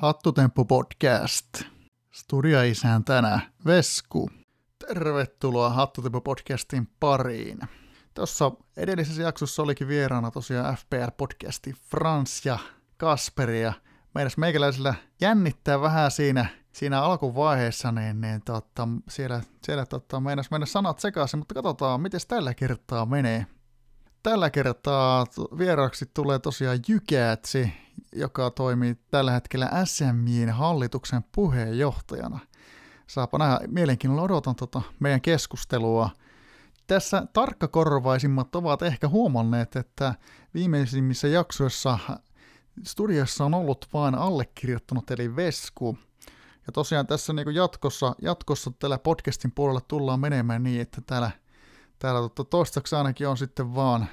Hattutemppu podcast. Studioisäntänä Vesku. Tervetuloa Hattutemppu podcastin pariin. Tuossa edellisessä jaksossa olikin vieraana tosiaan FPL-podcasti Frans ja Kasperi ja meidän meikäläisellä jännittää vähän siinä, siinä alkuvaiheessa, niin, niin totta, siellä, siellä totta, meinas mennä sanat sekaisin, mutta katsotaan, miten tällä kertaa menee. Tällä kertaa vieraaksi tulee tosiaan Jykäätsi, joka toimii tällä hetkellä SMJin hallituksen puheenjohtajana. Saapa nähdä, mielenkiinnolla odotan tota meidän keskustelua. Tässä tarkkakorvaisimmat ovat ehkä huomanneet, että viimeisimmissä jaksoissa studiossa on ollut vain allekirjoittanut eli Vesku. Ja tosiaan tässä niin jatkossa, jatkossa tällä podcastin puolella tullaan menemään niin, että täällä, täällä tota, toistaiseksi ainakin on sitten vaan,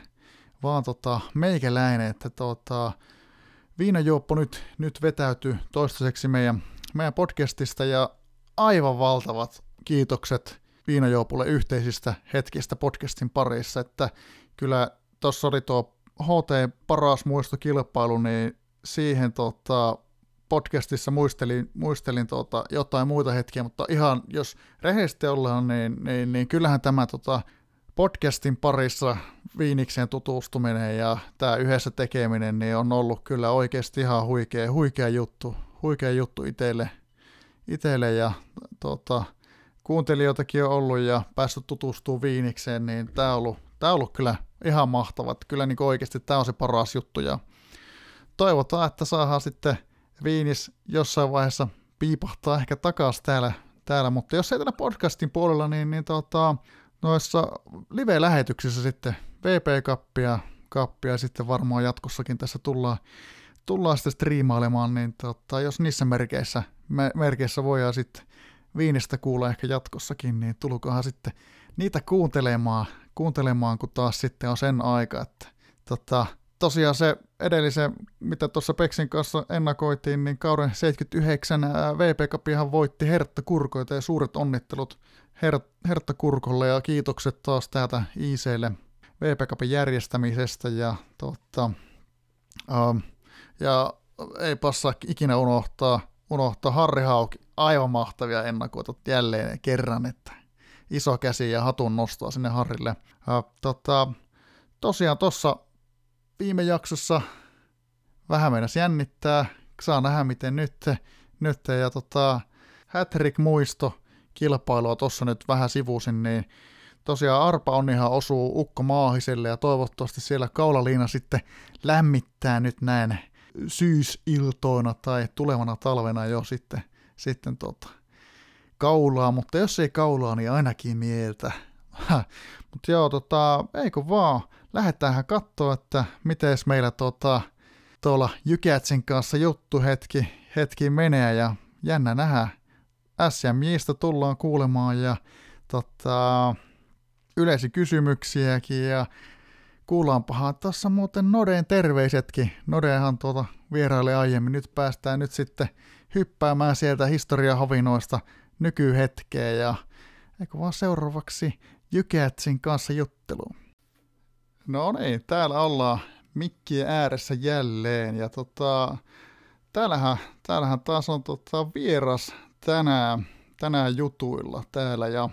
vaan tota, meikäläinen, että tota, Viinajuoppo nyt, nyt vetäytyy toistaiseksi meidän, meidän podcastista ja aivan valtavat kiitokset Viinajuopulle yhteisistä hetkistä podcastin parissa, että kyllä tuossa oli tuo HT paras muistokilpailu, niin siihen tota, podcastissa muistelin, muistelin tota, jotain muita hetkiä, mutta ihan jos rehellisesti ollaan, niin, niin, niin kyllähän tämä tota, podcastin parissa Viinikseen tutustuminen ja tämä yhdessä tekeminen niin on ollut kyllä oikeasti ihan huikea, huikea juttu, huikea juttu itselle, itselle ja tota, kuuntelijoitakin on ollut ja päässyt tutustumaan Viinikseen, niin tämä on ollut, on ollut kyllä ihan mahtava. Kyllä niin oikeasti tämä on se paras juttu ja toivotaan, että saadaan sitten Viinis jossain vaiheessa piipahtaa ehkä takaisin täällä, täällä, mutta jos ei tällä podcastin puolella, niin, niin tota, noissa live-lähetyksissä sitten VP-kappia kappia sitten varmaan jatkossakin tässä tullaan, tullaan sitten striimailemaan, niin tota, jos niissä merkeissä, me, merkeissä voidaan sitten viinistä kuulla ehkä jatkossakin, niin tulkohan sitten niitä kuuntelemaan, kuuntelemaan, kun taas sitten on sen aika, että tota, tosiaan se edellisen, mitä tuossa Peksin kanssa ennakoitiin, niin kauden 79 VP Cupihan voitti Hertta Kurkoita ja suuret onnittelut Her- Hertta Kurkolle ja kiitokset taas täältä IClle VP Cupin järjestämisestä ja, totta, um, ja ei passa ikinä unohtaa, unohtaa Harri Hauk, aivan mahtavia ennakoita jälleen kerran, että iso käsi ja hatun nostoa sinne Harrille. Uh, tota, tosiaan tuossa viime jaksossa vähän meinas jännittää, saa nähdä miten nyt, nyt ja tota, Hattrick muisto kilpailua tuossa nyt vähän sivusin, niin tosiaan Arpa on ihan osuu Ukko Maahiselle ja toivottavasti siellä kaulaliina sitten lämmittää nyt näin syysiltoina tai tulevana talvena jo sitten, sitten tota, kaulaa, mutta jos ei kaulaa, niin ainakin mieltä. mutta joo, tota, eikö vaan, lähdetäänhän katsoa, että miten meillä tota, tuolla Jykätsin kanssa juttu hetki, hetki menee ja jännä nähdä. SMJistä tullaan kuulemaan ja tota, yleisiä kysymyksiäkin ja kuullaanpahan tuossa muuten Nodeen terveisetkin. Nodehan tuota vieraille aiemmin. Nyt päästään nyt sitten hyppäämään sieltä historiahavinoista nykyhetkeen ja eikö vaan seuraavaksi Jykätsin kanssa jutteluun. No niin, täällä ollaan mikkien ääressä jälleen ja tota, täällähän, täällähän taas on tota vieras tänään, tänään jutuilla täällä ja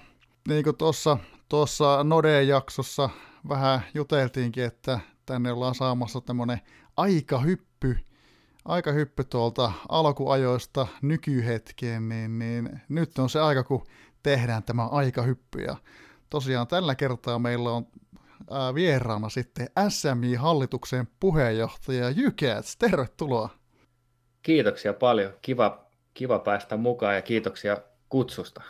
niin kuin tuossa, tuossa Node-jaksossa vähän juteltiinkin, että tänne ollaan saamassa tämmönen aikahyppy, aikahyppy tuolta alkuajoista nykyhetkeen, niin, niin nyt on se aika, kun tehdään tämä aikahyppy. Ja tosiaan tällä kertaa meillä on vieraana sitten SMI-hallituksen puheenjohtaja Jykäts. Tervetuloa. Kiitoksia paljon. Kiva, kiva päästä mukaan ja kiitoksia kutsusta.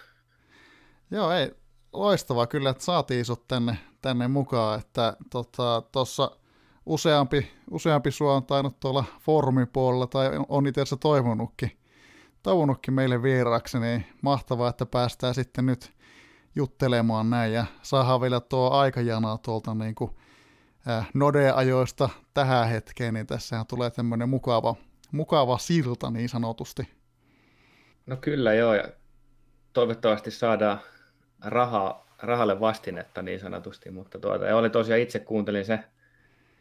Joo, ei, loistavaa kyllä, että saatiin sut tänne, tänne mukaan, että tuossa tota, useampi, useampi sua on tainnut tuolla foorumin puolella tai on itse asiassa toivonutkin, toivonutkin meille vieraaksi, niin mahtavaa, että päästään sitten nyt juttelemaan näin ja saadaan vielä tuo aikajana tuolta niin kuin, äh, Node-ajoista tähän hetkeen, niin tässähän tulee tämmöinen mukava, mukava silta niin sanotusti. No kyllä joo, ja toivottavasti saadaan rahaa, rahalle vastinetta niin sanotusti, mutta tuota, ja oli tosiaan itse kuuntelin se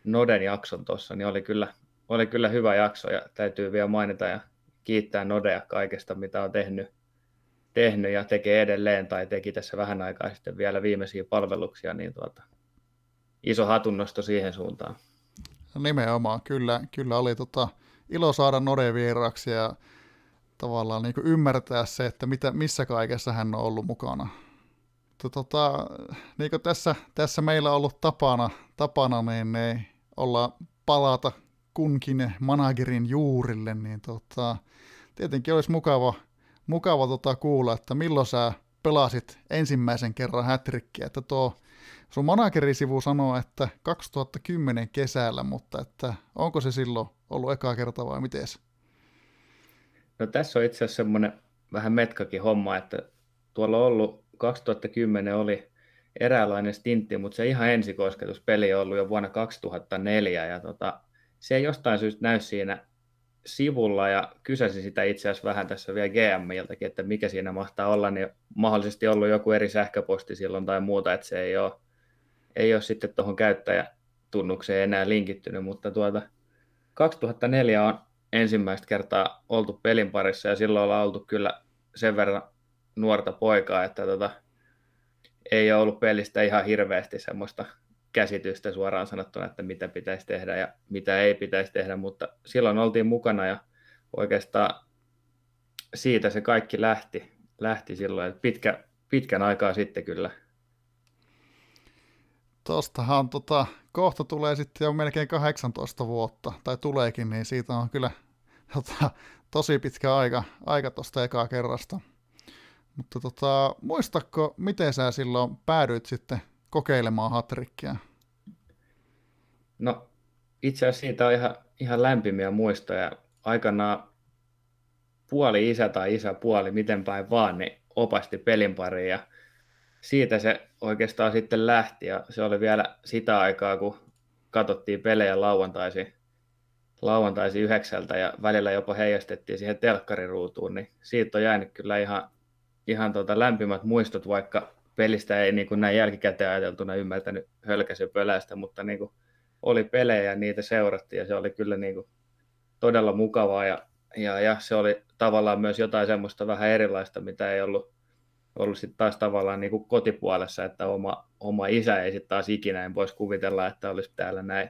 Noden jakson tuossa, niin oli kyllä, oli kyllä hyvä jakso ja täytyy vielä mainita ja kiittää Nodea kaikesta, mitä on tehnyt, tehnyt ja tekee edelleen tai teki tässä vähän aikaa sitten vielä viimeisiä palveluksia, niin tuota, iso hatunnosto siihen suuntaan. No nimenomaan, kyllä, kyllä oli tota, ilo saada Node vieraaksi ja tavallaan niin kuin ymmärtää se, että mitä, missä kaikessa hän on ollut mukana. Tota, niin kuin tässä, tässä meillä on ollut tapana, tapana niin ne olla palata kunkin managerin juurille, niin tota, tietenkin olisi mukava, mukava tota kuulla, että milloin sä pelasit ensimmäisen kerran hätrikkiä, että tuo sun managerisivu sanoo, että 2010 kesällä, mutta että onko se silloin ollut eka kerta vai miten? No tässä on itse asiassa semmoinen vähän metkakin homma, että tuolla on ollut 2010 oli eräänlainen stintti, mutta se ihan ensikosketuspeli on ollut jo vuonna 2004 ja tota, se ei jostain syystä näy siinä sivulla ja kysäsin sitä itse asiassa vähän tässä vielä GMiltäkin, että mikä siinä mahtaa olla, niin mahdollisesti ollut joku eri sähköposti silloin tai muuta, että se ei ole, ei ole sitten tuohon käyttäjätunnukseen enää linkittynyt, mutta tuota 2004 on ensimmäistä kertaa oltu pelin parissa ja silloin ollaan oltu kyllä sen verran nuorta poikaa, että tota, ei ole ollut pelistä ihan hirveästi semmoista käsitystä suoraan sanottuna, että mitä pitäisi tehdä ja mitä ei pitäisi tehdä, mutta silloin oltiin mukana ja oikeastaan siitä se kaikki lähti, lähti silloin, että pitkä, pitkän aikaa sitten kyllä. Tuostahan tota, kohta tulee sitten jo melkein 18 vuotta, tai tuleekin, niin siitä on kyllä tota, tosi pitkä aika, aika tuosta ekaa kerrasta. Mutta tota, muistatko, miten sä silloin päädyit sitten kokeilemaan hatrikkia? No itse asiassa siitä on ihan, ihan lämpimiä muistoja. Aikanaan puoli isä tai isä puoli, miten päin vaan, niin opasti pelin pariin siitä se oikeastaan sitten lähti ja se oli vielä sitä aikaa, kun katsottiin pelejä lauantaisin, lauantaisin yhdeksältä ja välillä jopa heijastettiin siihen telkkariruutuun, niin siitä on jäänyt kyllä ihan, ihan tota lämpimät muistot, vaikka pelistä ei niin kuin näin jälkikäteen ajateltuna ymmärtänyt hölkäsen pölästä, mutta niin kuin oli pelejä ja niitä seurattiin ja se oli kyllä niin kuin todella mukavaa ja, ja, ja, se oli tavallaan myös jotain semmoista vähän erilaista, mitä ei ollut, ollut sitten taas tavallaan niin kuin kotipuolessa, että oma, oma isä ei sitten taas ikinä en voisi kuvitella, että olisi täällä näin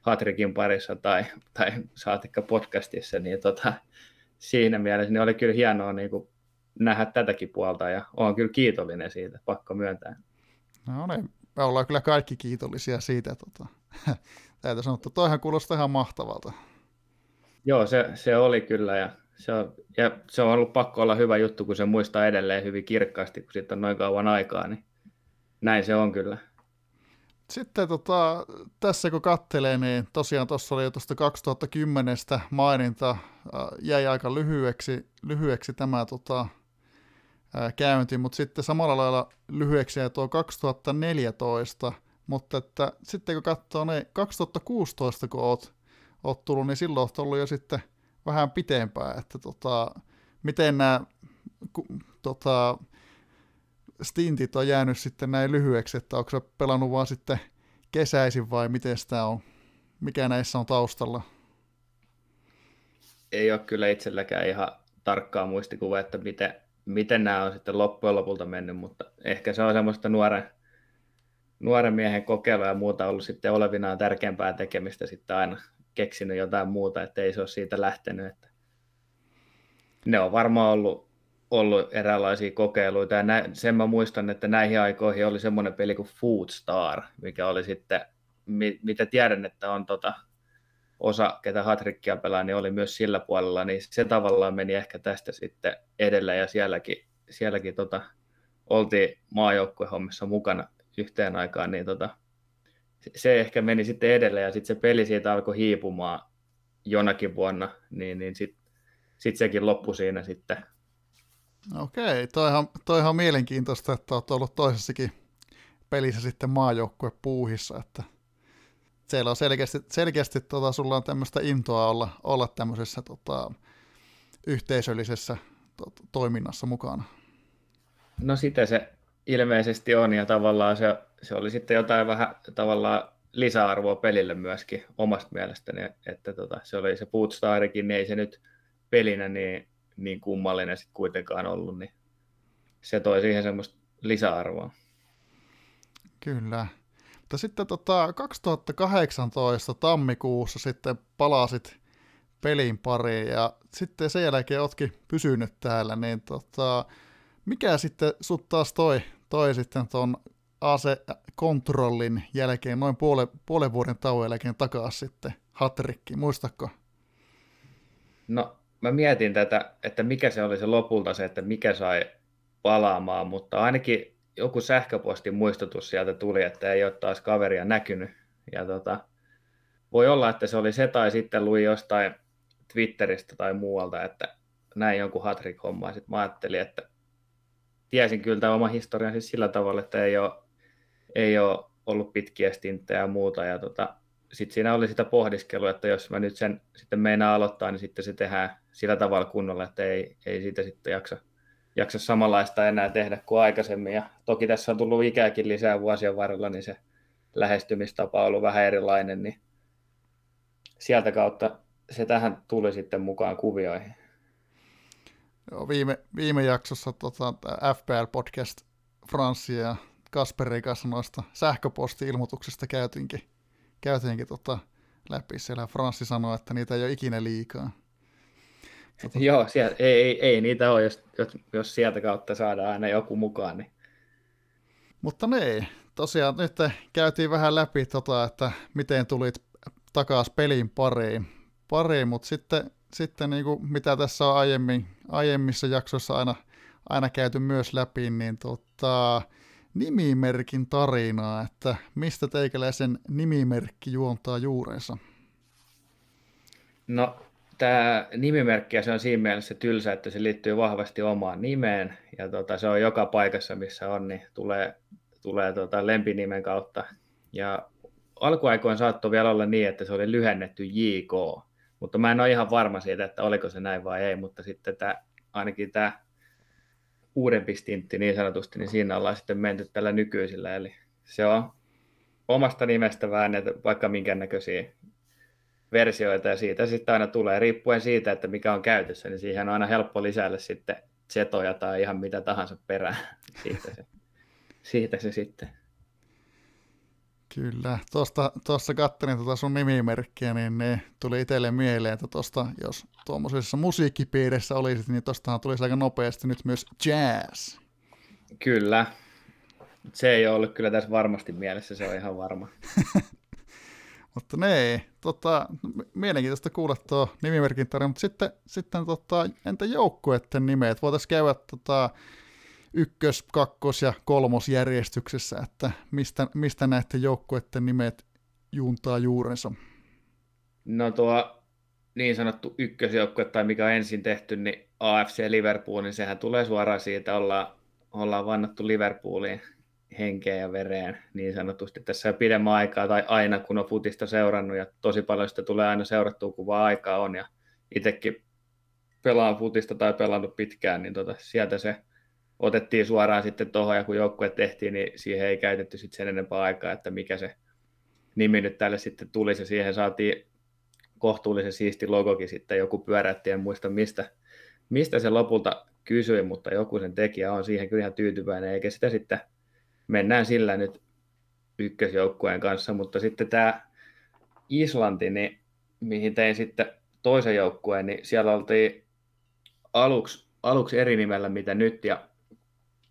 Hatrikin parissa tai, tai saatikka podcastissa, niin tota, siinä mielessä niin oli kyllä hienoa niin kuin nähdä tätäkin puolta ja olen kyllä kiitollinen siitä, pakko myöntää. No niin, me ollaan kyllä kaikki kiitollisia siitä. Tota. Täytyy sanoa, että toihan kuulostaa ihan mahtavalta. Joo, se, se oli kyllä ja se, on, ja se on ollut pakko olla hyvä juttu, kun se muistaa edelleen hyvin kirkkaasti, kun siitä on noin kauan aikaa, niin näin se on kyllä. Sitten tota, tässä kun kattelee, niin tosiaan tuossa oli jo tuosta 2010 maininta, jäi aika lyhyeksi, lyhyeksi tämä tota, käynti, mutta sitten samalla lailla lyhyeksi ja tuo 2014, mutta että sitten kun katsoo ne 2016, kun oot, oot tullut, niin silloin oot ollut jo sitten vähän pitempään, että tota, miten nämä ku, tota, stintit on jäänyt sitten näin lyhyeksi, että onko se pelannut vaan sitten kesäisin vai miten sitä on, mikä näissä on taustalla? Ei ole kyllä itselläkään ihan tarkkaa muistikuvaa, että miten, miten nämä on sitten loppujen lopulta mennyt, mutta ehkä se on semmoista nuoren, nuoren miehen kokeilua ja muuta ollut sitten olevinaan tärkeämpää tekemistä sitten aina keksinyt jotain muuta, että ei se ole siitä lähtenyt. Että ne on varmaan ollut, ollut eräänlaisia kokeiluita ja nä, sen mä muistan, että näihin aikoihin oli semmoinen peli kuin Food Star, mikä oli sitten, mitä tiedän, että on tota, osa, ketä hatrikkia pelaa, niin oli myös sillä puolella, niin se tavallaan meni ehkä tästä sitten edellä ja sielläkin, sielläkin tota, oltiin maajoukkuehommissa mukana yhteen aikaan, niin tota, se ehkä meni sitten edelle ja sitten se peli siitä alkoi hiipumaan jonakin vuonna, niin, niin sitten sit sekin loppui siinä sitten. Okei, toihan, toihan on mielenkiintoista, että olet ollut toisessakin pelissä sitten maajoukkue puuhissa, että siellä on selkeästi, selkeästi tota, sulla on tämmöistä intoa olla, olla tämmöisessä tota, yhteisöllisessä to, toiminnassa mukana. No sitä se ilmeisesti on ja tavallaan se, se oli sitten jotain vähän tavallaan lisäarvoa pelille myöskin omasta mielestäni, että tota, se oli se Bootstarikin, niin ei se nyt pelinä niin, niin kummallinen sitten kuitenkaan ollut, niin se toi siihen semmoista lisäarvoa. Kyllä. Mutta sitten tota, 2018 tammikuussa sitten palasit pelin pariin ja sitten sen jälkeen otkin pysynyt täällä, niin tota, mikä sitten sut taas toi, toi sitten tuon AC-kontrollin jälkeen, noin puole, puolen vuoden tauon jälkeen takaisin sitten hatrikki, muistatko? No mä mietin tätä, että mikä se oli se lopulta se, että mikä sai palaamaan, mutta ainakin joku sähköpostin muistutus sieltä tuli, että ei ole taas kaveria näkynyt. Ja tota, voi olla, että se oli se tai sitten luin jostain Twitteristä tai muualta, että näin jonkun hatrik hommaa. Sitten mä ajattelin, että tiesin kyllä tämä oma historian siis sillä tavalla, että ei ole, ei ole ollut pitkiä stinttejä ja muuta. Ja tota, sitten siinä oli sitä pohdiskelua, että jos mä nyt sen sitten meinaa aloittaa, niin sitten se tehdään sillä tavalla kunnolla, että ei, ei siitä sitten jaksa, jaksa samanlaista enää tehdä kuin aikaisemmin. Ja toki tässä on tullut ikääkin lisää vuosien varrella, niin se lähestymistapa on ollut vähän erilainen, niin sieltä kautta se tähän tuli sitten mukaan kuvioihin. Joo, viime, viime jaksossa tota, FPL-podcast Franssi ja Kasperin kanssa noista sähköposti-ilmoituksista käytiinkin, käytiinkin tota, läpi. Siellä Franssi sanoi, että niitä ei ole ikinä liikaa. Tota... Joo, siellä, ei, ei, ei, niitä ole, jos, jos sieltä kautta saadaan aina joku mukaan. Niin... Mutta ne, tosiaan nyt käytiin vähän läpi, tota, että miten tulit takaisin pelin pariin, pariin mutta sitten, sitten niin kuin mitä tässä on aiemmin, aiemmissa jaksoissa aina, aina käyty myös läpi, niin tota, nimimerkin tarinaa, että mistä teikäläisen nimimerkki juontaa juurensa? No, tämä nimimerkki, se on siinä mielessä tylsä, että se liittyy vahvasti omaan nimeen, ja tota, se on joka paikassa, missä on, niin tulee, tulee tota lempinimen kautta. Ja alkuaikoin saattoi vielä olla niin, että se oli lyhennetty JK, mutta mä en ole ihan varma siitä, että oliko se näin vai ei, mutta sitten tämä, ainakin tämä uudempi stintti niin sanotusti, niin siinä ollaan sitten menty tällä nykyisellä, eli se on omasta nimestä väännetty vaikka minkä näköisiä versioita ja siitä sitten aina tulee, riippuen siitä, että mikä on käytössä, niin siihen on aina helppo lisäillä sitten setoja tai ihan mitä tahansa perään. Siitä se, siitä se sitten. Kyllä, tuosta, tuossa kattelin tuota sun nimimerkkiä, niin ne tuli itselle mieleen, että tuosta, jos tuommoisessa musiikkipiirissä olisit, niin tuostahan tulisi aika nopeasti nyt myös jazz. Kyllä, se ei ole ollut kyllä tässä varmasti mielessä, se on ihan varma. mutta ne, tota, mielenkiintoista kuulla tuo nimimerkin tarina, mutta sitten, sitten tota, entä joukkueiden nimet? Voitaisiin käydä tota, ykkös-, kakkos- ja kolmosjärjestyksessä, että mistä, mistä näette joukkueiden nimet juuntaa juurensa? No tuo niin sanottu ykkösjoukkue tai mikä on ensin tehty, niin AFC Liverpool, niin sehän tulee suoraan siitä, ollaan, ollaan vannattu Liverpooliin henkeä ja vereen niin sanotusti tässä jo pidemmän aikaa tai aina kun on futista seurannut ja tosi paljon sitä tulee aina seurattua kun vaan aikaa on ja itsekin pelaan futista tai pelannut pitkään, niin tota, sieltä se otettiin suoraan sitten tuohon, ja kun joukkue tehtiin, niin siihen ei käytetty sitten sen enempää aikaa, että mikä se nimi nyt tälle sitten tulisi, ja siihen saatiin kohtuullisen siisti logokin sitten, joku pyöräytti, en muista mistä, mistä se lopulta kysyi, mutta joku sen tekijä on siihen kyllä ihan tyytyväinen, eikä sitä sitten mennään sillä nyt ykkösjoukkueen kanssa, mutta sitten tämä Islanti, niin mihin tein sitten toisen joukkueen, niin siellä oltiin aluksi, aluksi eri nimellä mitä nyt, ja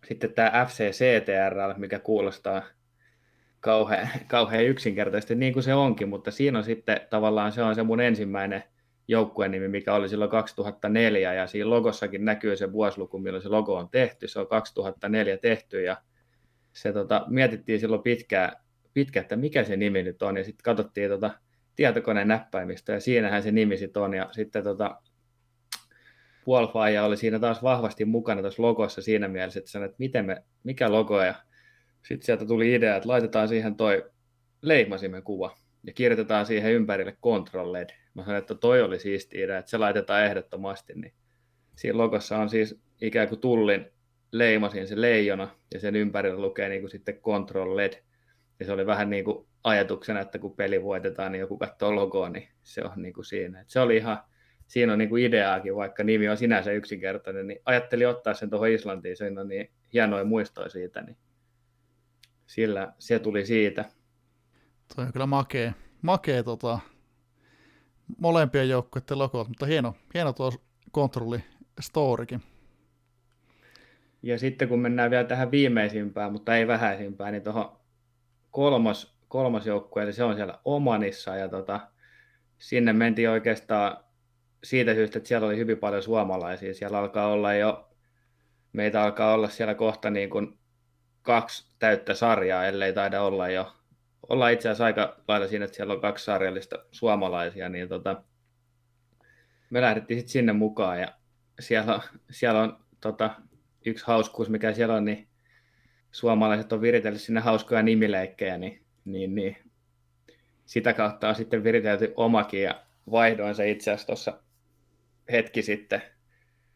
sitten tämä FCCTR, mikä kuulostaa kauhean, kauhean yksinkertaisesti, niin kuin se onkin, mutta siinä on sitten tavallaan se on se mun ensimmäinen joukkueen nimi, mikä oli silloin 2004, ja siinä logossakin näkyy se vuosiluku, milloin se logo on tehty, se on 2004 tehty, ja se tota, mietittiin silloin pitkään, pitkä, että mikä se nimi nyt on, ja sitten katsottiin tota, tietokoneen näppäimistä, ja siinähän se nimi sitten on, ja sitten tota, Puolfaija oli siinä taas vahvasti mukana tuossa logossa siinä mielessä, että sanoi, että miten me, mikä logo, ja sitten sieltä tuli idea, että laitetaan siihen toi leimasimen kuva, ja kirjoitetaan siihen ympärille Control LED. Mä sanoin, että toi oli siisti idea, että se laitetaan ehdottomasti, niin siinä logossa on siis ikään kuin tullin leimasin se leijona, ja sen ympärillä lukee niin kuin sitten Control LED, ja se oli vähän niin kuin ajatuksena, että kun peli voitetaan, niin joku katsoo logoa, niin se on niin kuin siinä. Et se oli ihan siinä on niin kuin ideaakin, vaikka nimi on sinänsä yksinkertainen, niin ajattelin ottaa sen tuohon Islantiin, siinä on niin hienoja muistoja siitä, niin sillä se tuli siitä. Toi on kyllä makea, makea tota, molempien joukkueiden logot, mutta hieno, hieno tuo kontrolli storikin. Ja sitten kun mennään vielä tähän viimeisimpään, mutta ei vähäisimpään, niin tuohon kolmas, kolmas joukkue, eli se on siellä Omanissa, ja tota, sinne mentiin oikeastaan siitä syystä, että siellä oli hyvin paljon suomalaisia. Siellä alkaa olla jo, meitä alkaa olla siellä kohta niin kuin kaksi täyttä sarjaa, ellei taida olla jo. Ollaan itse asiassa aika lailla siinä, että siellä on kaksi sarjallista suomalaisia, niin tota, me lähdettiin sitten sinne mukaan ja siellä, siellä on tota, yksi hauskuus, mikä siellä on, niin suomalaiset on viritellyt sinne hauskoja nimileikkejä, niin, niin, niin sitä kautta on sitten viritelty omakin ja vaihdoin se itse asiassa tuossa hetki sitten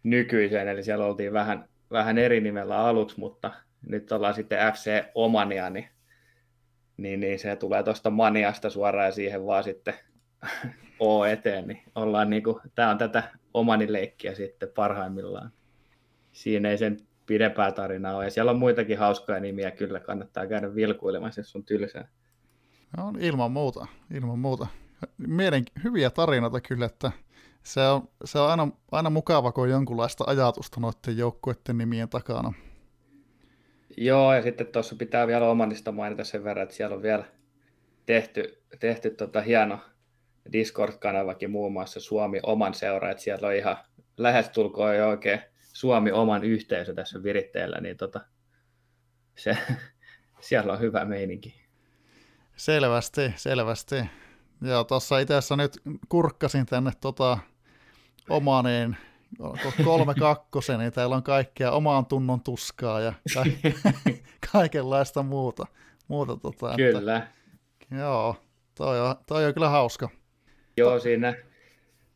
nykyiseen, eli siellä oltiin vähän, vähän eri nimellä aluksi, mutta nyt ollaan sitten FC Omania, niin, niin, niin se tulee tuosta maniasta suoraan ja siihen vaan sitten O eteen, niin ollaan niin kuin, tämä on tätä omanileikkiä sitten parhaimmillaan. Siinä ei sen pidempää tarinaa ole. Ja siellä on muitakin hauskoja nimiä, kyllä kannattaa käydä vilkuilemassa, jos on tylsää. No, ilman muuta, ilman muuta. Mielen hyviä tarinoita kyllä, että se on, se on aina, aina mukava, kun on jonkunlaista ajatusta noiden joukkueiden nimien takana. Joo, ja sitten tuossa pitää vielä omanista mainita sen verran, että siellä on vielä tehty, tehty tota hieno Discord-kanavakin muun muassa Suomi oman seura, että siellä on ihan lähestulkoon jo oikein Suomi oman yhteisö tässä viritteellä, niin tota, se, siellä on hyvä meininki. Selvästi, selvästi. Ja tuossa itse asiassa nyt kurkkasin tänne tota, omaneen kolme kakkosen, niin täällä on kaikkea omaan tunnon tuskaa ja ka- kaikenlaista muuta. muuta tota, kyllä. Että, joo, toi on, toi on kyllä hauska. Joo, siinä,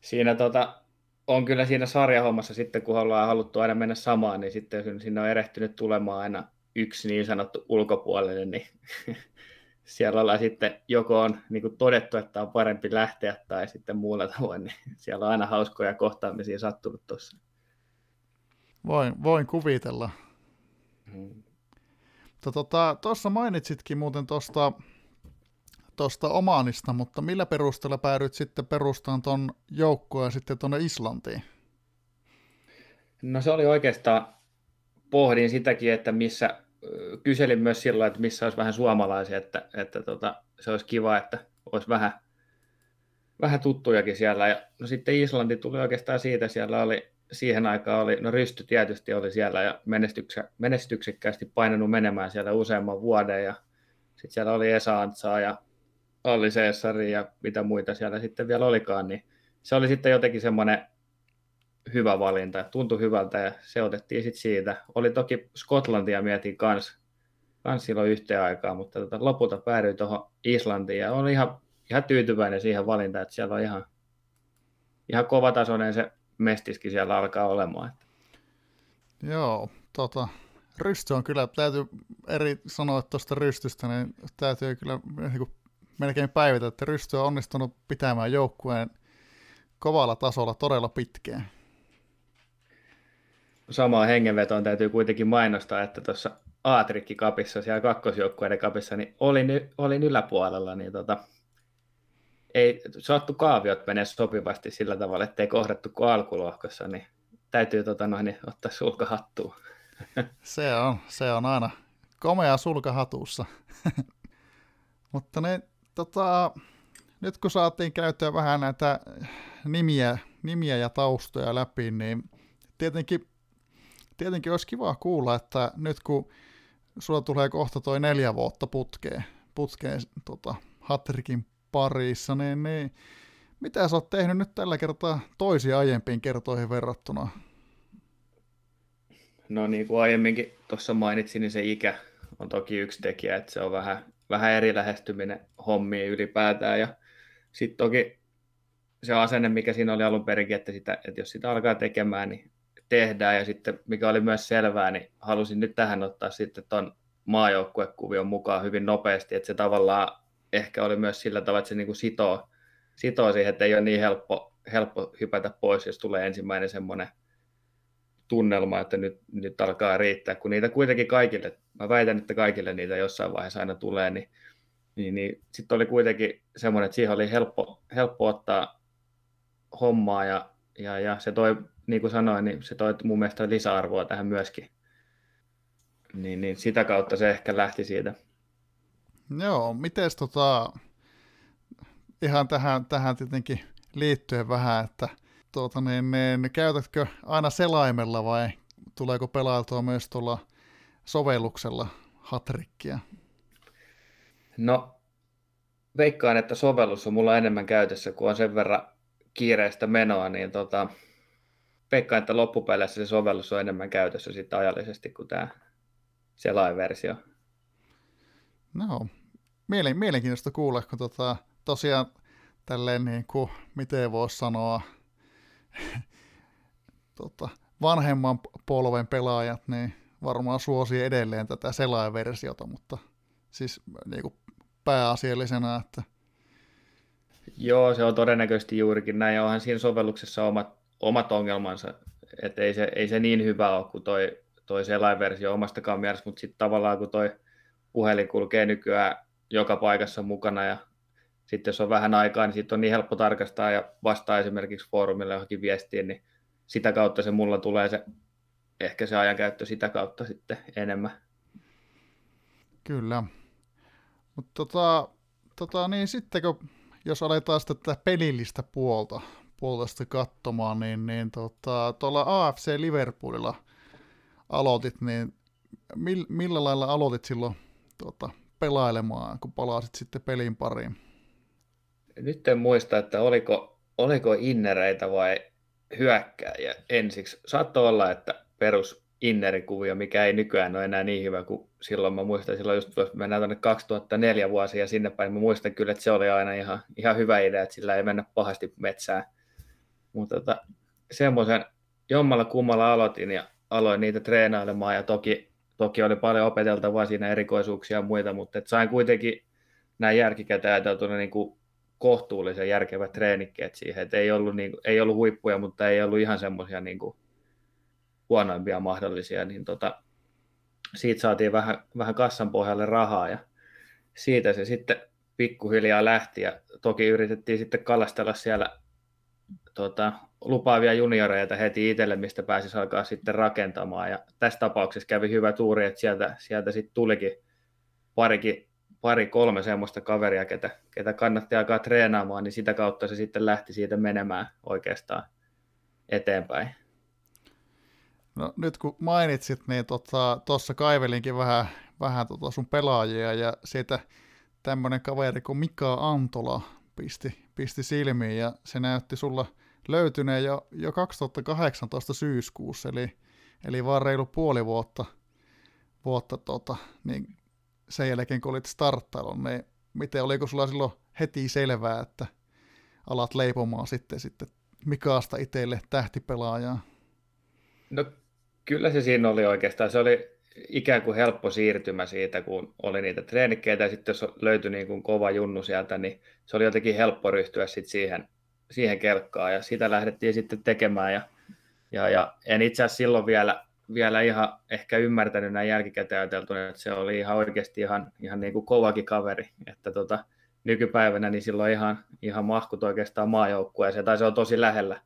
siinä tota, on kyllä siinä sarjahommassa sitten, kun ollaan haluttu aina mennä samaan, niin sitten sinne on erehtynyt tulemaan aina yksi niin sanottu ulkopuolinen, niin siellä ollaan sitten joko on niin kuin todettu, että on parempi lähteä tai sitten muulla tavoin, niin siellä on aina hauskoja kohtaamisia sattunut tuossa. Voin, voin kuvitella. Hmm. Tuossa tota, mainitsitkin muuten tuosta tuosta Omanista, mutta millä perusteella päädyit sitten perustamaan tuon joukkoon sitten tuonne Islantiin? No se oli oikeastaan, pohdin sitäkin, että missä, kyselin myös silloin, että missä olisi vähän suomalaisia, että, että tota, se olisi kiva, että olisi vähän, vähän tuttujakin siellä. Ja, no sitten Islanti tuli oikeastaan siitä, siellä oli siihen aikaan oli, no Rysty tietysti oli siellä ja menestyksekkäästi painanut menemään siellä useamman vuoden ja sitten siellä oli Esa Antsaa ja Olli Cesari ja mitä muita siellä sitten vielä olikaan, niin se oli sitten jotenkin semmoinen hyvä valinta, tuntui hyvältä ja se otettiin sitten siitä. Oli toki Skotlantia mietin kans, kans silloin yhteen aikaan, mutta tota, lopulta päädyin tuohon Islantiin ja olin ihan, ihan tyytyväinen siihen valintaan, että siellä on ihan, ihan kovatasoinen se mestiskin siellä alkaa olemaan. Joo, tota, Rysty on kyllä, täytyy eri sanoa tuosta rystystä, niin täytyy kyllä niin melkein päivitä, että Rysty on onnistunut pitämään joukkueen kovalla tasolla todella pitkään. Samaan hengenvetoon täytyy kuitenkin mainostaa, että tuossa Aatrikki-kapissa, siellä kakkosjoukkueiden kapissa, niin olin, olin yläpuolella, niin tota, ei saattu kaaviot menee sopivasti sillä tavalla, ettei kohdattu kuin alkulohkossa, niin täytyy tota noin, ottaa sulkahattua. Se on, se on aina komea sulkahatussa. Mutta ne tota, nyt kun saatiin käyttää vähän näitä nimiä, nimiä ja taustoja läpi, niin tietenkin, tietenkin olisi kiva kuulla, että nyt kun sulla tulee kohta toi neljä vuotta putkeen, putkeen tota, Hatrikin parissa, niin, niin mitä sä oot tehnyt nyt tällä kertaa toisiin aiempiin kertoihin verrattuna? No niin kuin aiemminkin tuossa mainitsin, niin se ikä on toki yksi tekijä, että se on vähän vähän eri lähestyminen hommiin ylipäätään. Ja sitten toki se asenne, mikä siinä oli alun perinkin, että, sitä, että jos sitä alkaa tekemään, niin tehdään. Ja sitten mikä oli myös selvää, niin halusin nyt tähän ottaa sitten tuon maajoukkuekuvion mukaan hyvin nopeasti, että se tavallaan ehkä oli myös sillä tavalla, että se niin kuin sitoo, sitoo siihen, että ei ole niin helppo helppo hypätä pois, jos tulee ensimmäinen semmoinen tunnelma, että nyt, nyt alkaa riittää, kun niitä kuitenkin kaikille, mä väitän, että kaikille niitä jossain vaiheessa aina tulee, niin, niin, niin sitten oli kuitenkin semmoinen, että siihen oli helppo, helppo ottaa hommaa ja, ja, ja se toi, niin kuin sanoin, niin se toi mun mielestä lisäarvoa tähän myöskin. Niin, niin sitä kautta se ehkä lähti siitä. Joo, miten tota, ihan tähän, tähän tietenkin liittyen vähän, että tuota, niin, niin, käytätkö aina selaimella vai tuleeko pelailtua myös tuolla sovelluksella hatrikkia? No, veikkaan, että sovellus on mulla enemmän käytössä, kun on sen verran kiireistä menoa, niin tota, veikkaan, että loppupeleissä se sovellus on enemmän käytössä sitten ajallisesti kuin tämä selainversio. No, mielen, mielenkiintoista kuulla, kun tota, tosiaan tälleen niin kuin, miten voisi sanoa, tota, vanhemman polven pelaajat, niin varmaan suosii edelleen tätä selainversiota, mutta siis niin kuin pääasiallisena, että Joo, se on todennäköisesti juurikin näin, onhan siinä sovelluksessa omat, omat ongelmansa, että ei se, ei se niin hyvä ole kuin toi, toi selainversio omastakaan mielestä, mutta sitten tavallaan kun toi puhelin kulkee nykyään joka paikassa mukana ja sitten jos on vähän aikaa, niin sitten on niin helppo tarkastaa ja vastaa esimerkiksi foorumille johonkin viestiin, niin sitä kautta se mulla tulee se, ehkä se ajankäyttö sitä kautta sitten enemmän. Kyllä. Mutta tota, tota, niin sitten kun, jos aletaan sitten tätä pelillistä puolta, puolta sitten katsomaan, niin, niin tota, tuolla AFC Liverpoolilla aloitit, niin millä, millä lailla aloitit silloin tota, pelailemaan, kun palasit sitten pelin pariin? Nyt en muista, että oliko, oliko innereitä vai hyökkääjä ensiksi. Saattoi olla, että perus innerikuvio, mikä ei nykyään ole enää niin hyvä kuin silloin. Mä muistan silloin just, jos mennään tuonne 2004 vuosia ja sinne päin, mä muistan kyllä, että se oli aina ihan, ihan hyvä idea, että sillä ei mennä pahasti metsään. Mutta tota, semmoisen jommalla kummalla aloitin ja aloin niitä treenailemaan ja toki, toki oli paljon opeteltavaa siinä erikoisuuksia ja muita, mutta et sain kuitenkin näin järkikäteen ajateltuna niin kuin kohtuullisen järkevät treenikkeet siihen, että ei ollut, niin, ei ollut huippuja, mutta ei ollut ihan semmoisia niin huonoimpia mahdollisia, niin tota, siitä saatiin vähän, vähän kassan pohjalle rahaa ja siitä se sitten pikkuhiljaa lähti ja toki yritettiin sitten kalastella siellä tota, lupaavia junioreita heti itselle, mistä pääsisi alkaa sitten rakentamaan ja tässä tapauksessa kävi hyvä tuuri, että sieltä, sieltä sitten tulikin parikin pari, kolme semmoista kaveria, ketä, ketä kannatti alkaa treenaamaan, niin sitä kautta se sitten lähti siitä menemään oikeastaan eteenpäin. No nyt kun mainitsit, niin tuossa tota, kaivelinkin vähän, vähän tota sun pelaajia ja siitä tämmöinen kaveri kuin Mika Antola pisti, pisti silmiin ja se näytti sulla löytyneen jo, jo 2018 syyskuussa, eli, eli vaan reilu puoli vuotta, vuotta tota, niin sen jälkeen, kun olit starttailun, niin miten oliko sulla silloin heti selvää, että alat leipomaan sitten, sitten Mikaasta itselle tähtipelaajaa? No kyllä se siinä oli oikeastaan. Se oli ikään kuin helppo siirtymä siitä, kun oli niitä treenikkeitä ja sitten jos löytyi niin kuin kova junnu sieltä, niin se oli jotenkin helppo ryhtyä sitten siihen, siihen kelkkaan ja sitä lähdettiin sitten tekemään ja, ja, ja en itse asiassa silloin vielä vielä ihan ehkä ymmärtänyt näin jälkikäteen ajateltuna, että se oli ihan oikeasti ihan, ihan niin kuin kovakin kaveri, että tota, nykypäivänä niin silloin ihan, ihan mahkut oikeastaan maajoukkueeseen, tai se on tosi lähellä,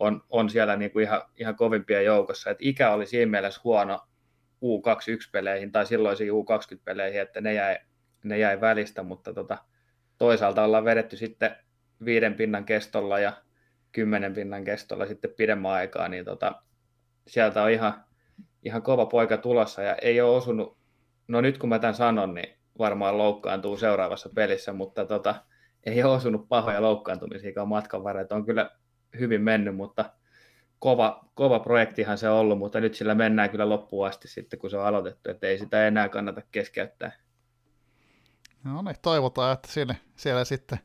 on, on siellä niin kuin ihan, ihan kovimpia joukossa, että ikä oli siinä mielessä huono U21-peleihin tai silloisiin U20-peleihin, että ne jäi, ne jäi välistä, mutta tota, toisaalta ollaan vedetty sitten viiden pinnan kestolla ja kymmenen pinnan kestolla sitten pidemmän aikaa, niin tota, sieltä on ihan, ihan kova poika tulossa ja ei ole osunut, no nyt kun mä tämän sanon, niin varmaan loukkaantuu seuraavassa pelissä, mutta tota, ei ole osunut pahoja loukkaantumisia matkan varrella. On kyllä hyvin mennyt, mutta kova, kova projektihan se on ollut, mutta nyt sillä mennään kyllä loppuun asti sitten, kun se on aloitettu, että ei sitä enää kannata keskeyttää. No niin, toivotaan, että siellä, siellä sitten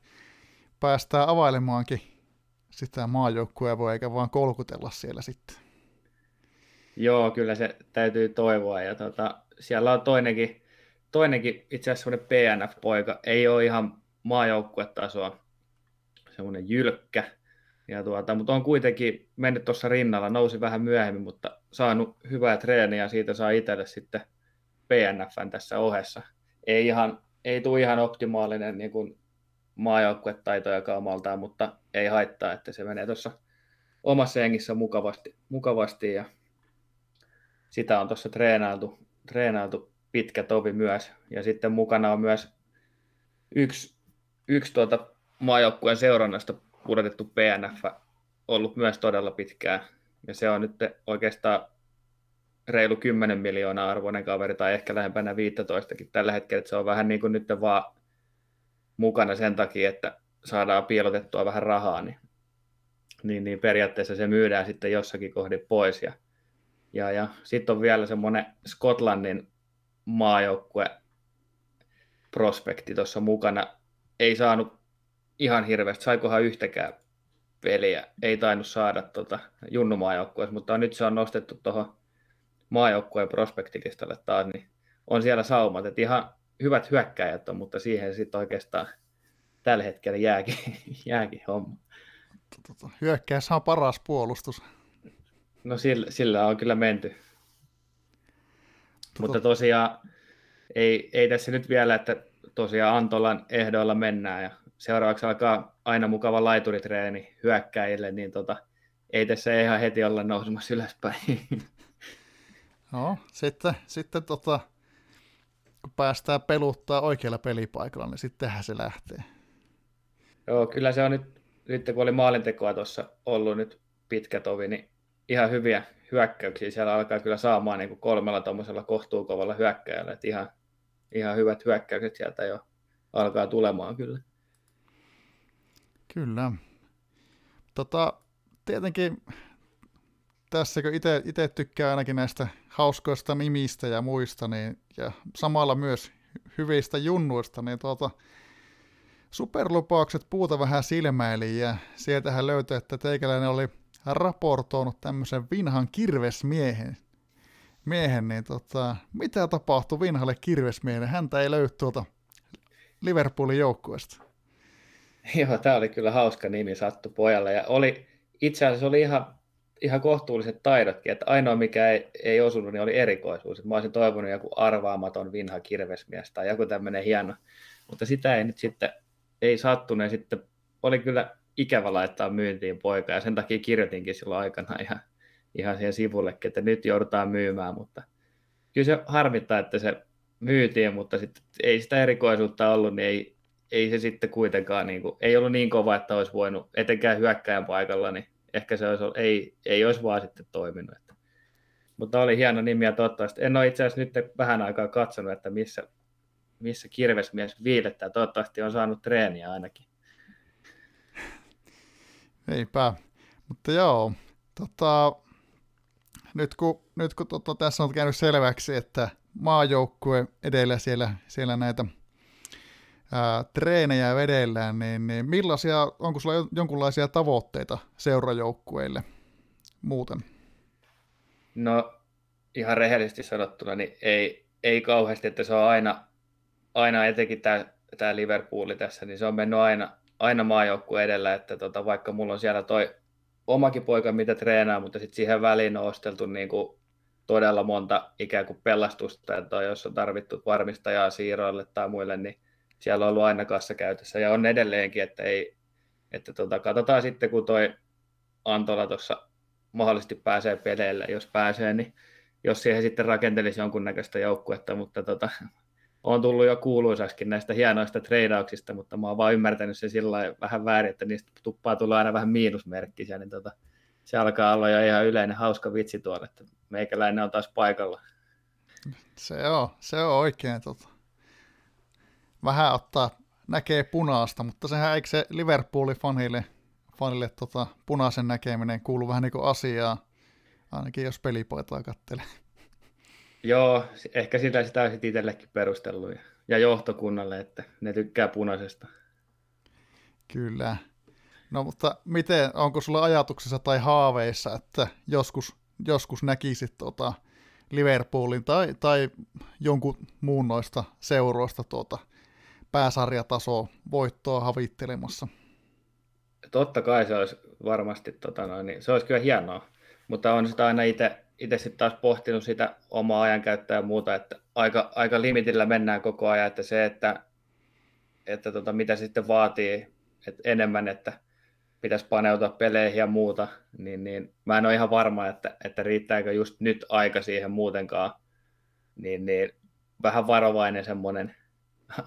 päästään availemaankin sitä maajoukkuja voi eikä vaan kolkutella siellä sitten. Joo, kyllä se täytyy toivoa. Ja tota, siellä on toinenkin, toinenkin itse asiassa semmoinen PNF-poika, ei ole ihan maajoukkuetasoa, semmoinen jylkkä, ja tuota, mutta on kuitenkin mennyt tuossa rinnalla, nousi vähän myöhemmin, mutta saanut hyvää treeniä ja siitä saa itselle sitten PNFn tässä ohessa. Ei, ihan, ei tule ihan optimaalinen niin kuin maajoukkuetaito ja kaamaltaan, mutta ei haittaa, että se menee tuossa omassa hengissä mukavasti, mukavasti ja sitä on tuossa treenailtu, treenailtu pitkä tovi myös. Ja sitten mukana on myös yksi, yksi tuota maajoukkueen seurannasta pudotettu PNF ollut myös todella pitkään. Ja se on nyt oikeastaan reilu 10 miljoonaa arvoinen kaveri, tai ehkä lähempänä 15 tällä hetkellä. Että se on vähän niin kuin nyt vaan mukana sen takia, että saadaan piilotettua vähän rahaa, niin, niin, niin periaatteessa se myydään sitten jossakin kohdin pois. Ja, ja, ja sitten on vielä semmoinen Skotlannin maajoukkue prospekti tuossa mukana. Ei saanut ihan hirveästi, saikohan yhtäkään peliä. Ei tainnut saada tuota junnumaajoukkueessa, mutta nyt se on nostettu tuohon maajoukkueen prospektilistalle taas, niin on siellä saumat. Että ihan hyvät hyökkäjät on, mutta siihen sitten oikeastaan tällä hetkellä jääkin, jääkin homma. Hyökkäys on paras puolustus. No sillä, sillä on kyllä menty. Tota... Mutta tosiaan ei, ei tässä nyt vielä, että tosiaan Antolan ehdoilla mennään ja seuraavaksi alkaa aina mukava laituritreeni hyökkäjille, niin tota, ei tässä ihan heti olla nousemassa ylöspäin. No, sitten, sitten tota, kun päästään peluttaa oikealla pelipaikalla, niin sittenhän se lähtee. Joo, kyllä se on nyt, nyt kun oli maalintekoa tuossa ollut nyt pitkä tovi, niin ihan hyviä hyökkäyksiä siellä alkaa kyllä saamaan niin kuin kolmella tuommoisella kohtuukovalla hyökkäjällä, että ihan, ihan hyvät hyökkäykset sieltä jo alkaa tulemaan kyllä. Kyllä. Tota, tietenkin tässä kun itse tykkää ainakin näistä hauskoista nimistä ja muista, niin, ja samalla myös hyvistä junnuista, niin tuota, superlupaukset puuta vähän silmäili, ja sieltähän löytyi, että teikäläinen oli raportoinut tämmöisen vinhan kirvesmiehen, miehen, niin tota, mitä tapahtui vinhalle kirvesmiehen? Häntä ei löydy tuolta Liverpoolin joukkueesta. Joo, tämä oli kyllä hauska nimi sattu pojalle. Ja oli, itse asiassa oli ihan ihan kohtuulliset taidotkin, että ainoa mikä ei, ei osunut, niin oli erikoisuus. Mä olisin toivonut joku arvaamaton vinha kirvesmies tai joku tämmöinen hieno, mutta sitä ei nyt sitten, ei sattunut. Ja sitten oli kyllä ikävä laittaa myyntiin poika ja sen takia kirjoitinkin silloin aikana ihan, ihan siihen sivullekin, että nyt joudutaan myymään, mutta kyllä se harmittaa, että se myytiin, mutta sitten ei sitä erikoisuutta ollut, niin ei, ei se sitten kuitenkaan, niin kuin, ei ollut niin kova, että olisi voinut etenkään hyökkäjän paikalla, niin ehkä se olisi, ei, ei olisi vaan sitten toiminut. Että. Mutta oli hieno nimi ja toivottavasti. En ole itse asiassa nyt vähän aikaa katsonut, että missä, missä kirvesmies viilettää. Toivottavasti on saanut treeniä ainakin. Eipä. Mutta joo, tota, nyt kun, nyt kun tota, tässä on käynyt selväksi, että maajoukkue edellä siellä, siellä näitä ää, treenejä vedellään, niin, niin millaisia, onko sulla jonkunlaisia tavoitteita seurajoukkueille muuten? No ihan rehellisesti sanottuna, niin ei, ei kauheasti, että se on aina, aina etenkin tämä, tämä Liverpooli tässä, niin se on mennyt aina, aina maajoukkue edellä, että tota, vaikka mulla on siellä toi omakin poika, mitä treenaa, mutta sitten siihen väliin on osteltu niin kuin todella monta ikään kuin pelastusta, että jos on tarvittu varmistajaa siirroille tai muille, niin siellä on ollut aina kassa käytössä. Ja on edelleenkin, että, ei, että tota, katsotaan sitten, kun toi Antola tuossa mahdollisesti pääsee peleille, jos pääsee, niin jos siihen sitten rakentelisi jonkunnäköistä joukkuetta, mutta tota, on tullut jo kuuluisaksikin näistä hienoista treidauksista, mutta mä oon vaan ymmärtänyt sen sillä vähän väärin, että niistä tuppaa tulla aina vähän miinusmerkkisiä, niin tota, se alkaa olla jo ihan yleinen hauska vitsi tuolla, että meikäläinen on taas paikalla. Se on, se on oikein tota vähän ottaa, näkee punaista, mutta sehän eikö se Liverpoolin fanille, fanille tota, punaisen näkeminen kuulu vähän niin kuin asiaa, ainakin jos pelipaitaa kattelee. Joo, ehkä sitä sitä olisi itsellekin perustellut ja, ja johtokunnalle, että ne tykkää punaisesta. Kyllä. No mutta miten, onko sulla ajatuksessa tai haaveissa, että joskus, joskus näkisit tota Liverpoolin tai, tai jonkun muun noista seuroista tuota pääsarjataso voittoa havittelemassa? totta kai se olisi varmasti, tota noin, niin se olisi kyllä hienoa, mutta on sitä aina itse itse sitten taas pohtinut sitä omaa ajankäyttöä ja muuta, että aika, aika limitillä mennään koko ajan, että se, että, että tota, mitä sitten vaatii että enemmän, että pitäisi paneutua peleihin ja muuta, niin, niin mä en ole ihan varma, että, että riittääkö just nyt aika siihen muutenkaan, niin, niin vähän varovainen semmoinen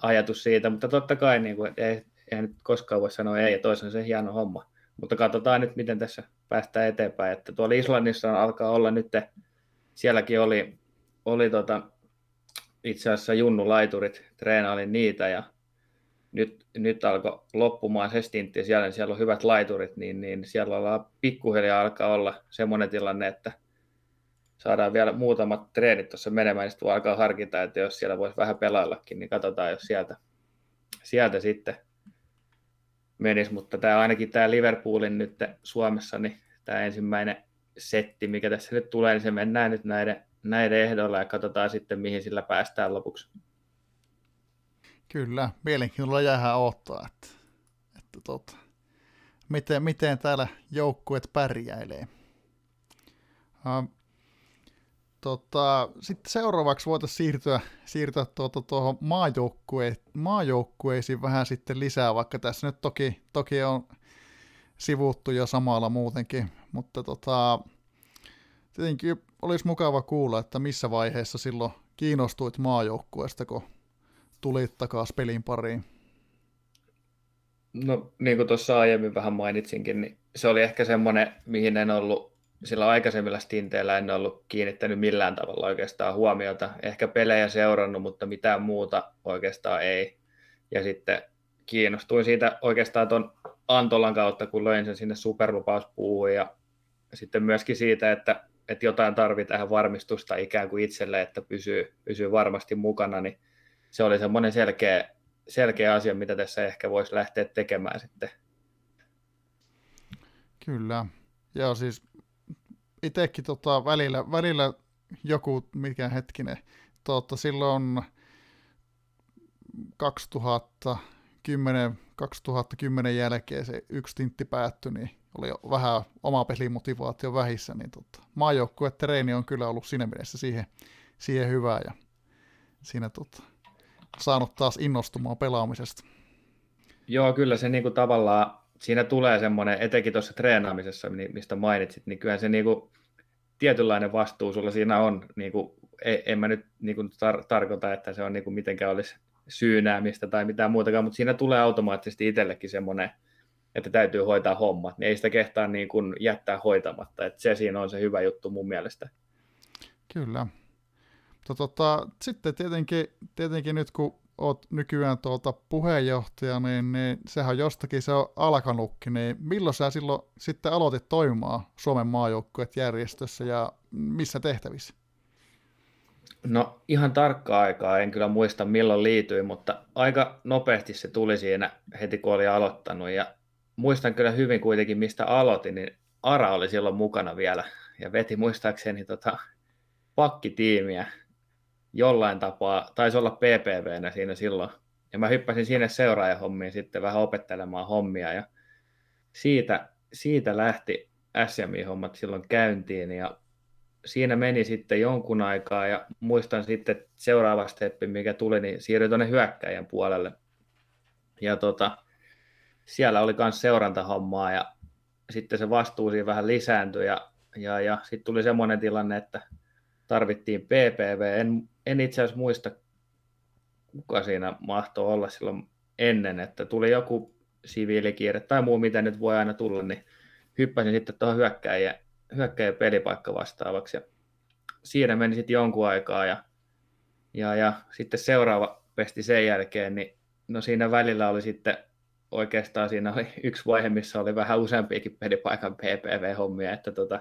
ajatus siitä, mutta totta kai niin kuin, ei, ei nyt koskaan voi sanoa ei, ja toisaalta se hieno homma. Mutta katsotaan nyt, miten tässä päästään eteenpäin. Että tuolla Islannissa alkaa olla nyt, sielläkin oli, oli tota, itse asiassa junnulaiturit, treenailin niitä ja nyt, nyt alkoi loppumaan se stintti siellä, niin siellä on hyvät laiturit, niin, niin siellä ollaan pikkuhiljaa alkaa olla semmoinen tilanne, että saadaan vielä muutamat treenit tuossa menemään, niin sitten voi alkaa harkita, että jos siellä voisi vähän pelaillakin, niin katsotaan, jos sieltä, sieltä sitten menisi, mutta tämä ainakin tämä Liverpoolin nyt Suomessa, niin tämä ensimmäinen setti, mikä tässä nyt tulee, niin se mennään nyt näiden, näiden ehdoilla ja katsotaan sitten, mihin sillä päästään lopuksi. Kyllä, mielenkiinnolla jäähän odottaa, että, että tota, miten, miten täällä joukkueet pärjäilee. Tota, sitten seuraavaksi voitaisiin siirtyä, siirtyä tuota, tuohon maajoukkue, maajoukkueisiin vähän sitten lisää, vaikka tässä nyt toki, toki on sivuttu jo samalla muutenkin, mutta tota, tietenkin olisi mukava kuulla, että missä vaiheessa silloin kiinnostuit maajoukkueesta, kun tulit takaisin pelin pariin. No niin kuin tuossa aiemmin vähän mainitsinkin, niin se oli ehkä semmoinen, mihin en ollut sillä aikaisemmilla stinteillä en ollut kiinnittänyt millään tavalla oikeastaan huomiota. Ehkä pelejä seurannut, mutta mitään muuta oikeastaan ei. Ja sitten kiinnostuin siitä oikeastaan tuon Antolan kautta, kun löin sen sinne superlupauspuuhun ja sitten myöskin siitä, että, että jotain tarvii tähän varmistusta ikään kuin itselle, että pysyy, pysyy varmasti mukana, niin se oli semmoinen selkeä, selkeä asia, mitä tässä ehkä voisi lähteä tekemään sitten. Kyllä. Joo, siis itsekin tota, välillä, välillä joku, mikä hetkinen, tota, silloin 2010, 2010 jälkeen se yksi tintti päättyi, niin oli jo vähän oma pelimotivaatio vähissä, niin tota, treeni on kyllä ollut siinä mielessä siihen, siihen hyvää ja siinä tota, saanut taas innostumaan pelaamisesta. Joo, kyllä se niinku tavallaan siinä tulee semmoinen, etenkin tuossa treenaamisessa, mistä mainitsit, niin kyllä se niinku, tietynlainen vastuu sulla siinä on. Niinku, en mä nyt niinku tar- tarkoita, että se on niinku mitenkään olisi syynäämistä tai mitään muutakaan, mutta siinä tulee automaattisesti itsellekin semmoinen, että täytyy hoitaa hommat, niin ei sitä kehtaa niin kuin jättää hoitamatta, että se siinä on se hyvä juttu mun mielestä. Kyllä. Tota, sitten tietenkin, tietenkin nyt kun oot nykyään tuolta puheenjohtaja, niin, niin sehän jostakin se on alkanutkin, niin milloin sä silloin sitten aloitit toimimaan Suomen maajoukkueet järjestössä ja missä tehtävissä? No ihan tarkkaa aikaa en kyllä muista milloin liityin, mutta aika nopeasti se tuli siinä heti kun oli aloittanut ja muistan kyllä hyvin kuitenkin mistä aloitin, niin Ara oli silloin mukana vielä ja veti muistaakseni tota pakkitiimiä jollain tapaa, taisi olla PPVnä siinä silloin. Ja mä hyppäsin sinne seuraajahommiin sitten vähän opettelemaan hommia ja siitä, siitä lähti SMI-hommat silloin käyntiin ja siinä meni sitten jonkun aikaa ja muistan sitten seuraava steppi, mikä tuli, niin siirryin tuonne hyökkäjän puolelle. Ja tota, siellä oli myös seurantahommaa ja sitten se vastuu siinä vähän lisääntyi ja, ja, ja sitten tuli semmoinen tilanne, että tarvittiin PPV. En, en itse asiassa muista, kuka siinä mahtoi olla silloin ennen, että tuli joku siviilikiire tai muu, mitä nyt voi aina tulla, niin hyppäsin sitten tuohon hyökkäjä, hyökkäjä pelipaikka vastaavaksi. Ja siinä meni sitten jonkun aikaa ja, ja, ja sitten seuraava pesti sen jälkeen, niin no siinä välillä oli sitten oikeastaan siinä oli yksi vaihe, missä oli vähän useampiakin pelipaikan PPV-hommia, että tota,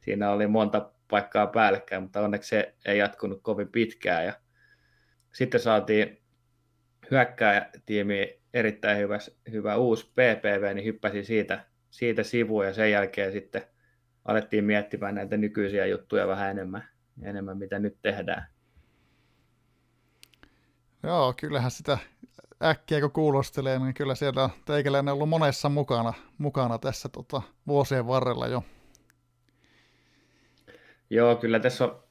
siinä oli monta paikkaa päällekkäin, mutta onneksi se ei jatkunut kovin pitkään. Ja sitten saatiin hyökkääjätiimi erittäin hyvä, hyvä uusi PPV, niin hyppäsi siitä, siitä sivuun ja sen jälkeen sitten alettiin miettimään näitä nykyisiä juttuja vähän enemmän, enemmän mitä nyt tehdään. Joo, kyllähän sitä äkkiä kun kuulostelee, niin kyllä siellä teikäläinen ollut monessa mukana, mukana tässä tota, vuosien varrella jo. Joo, kyllä tässä on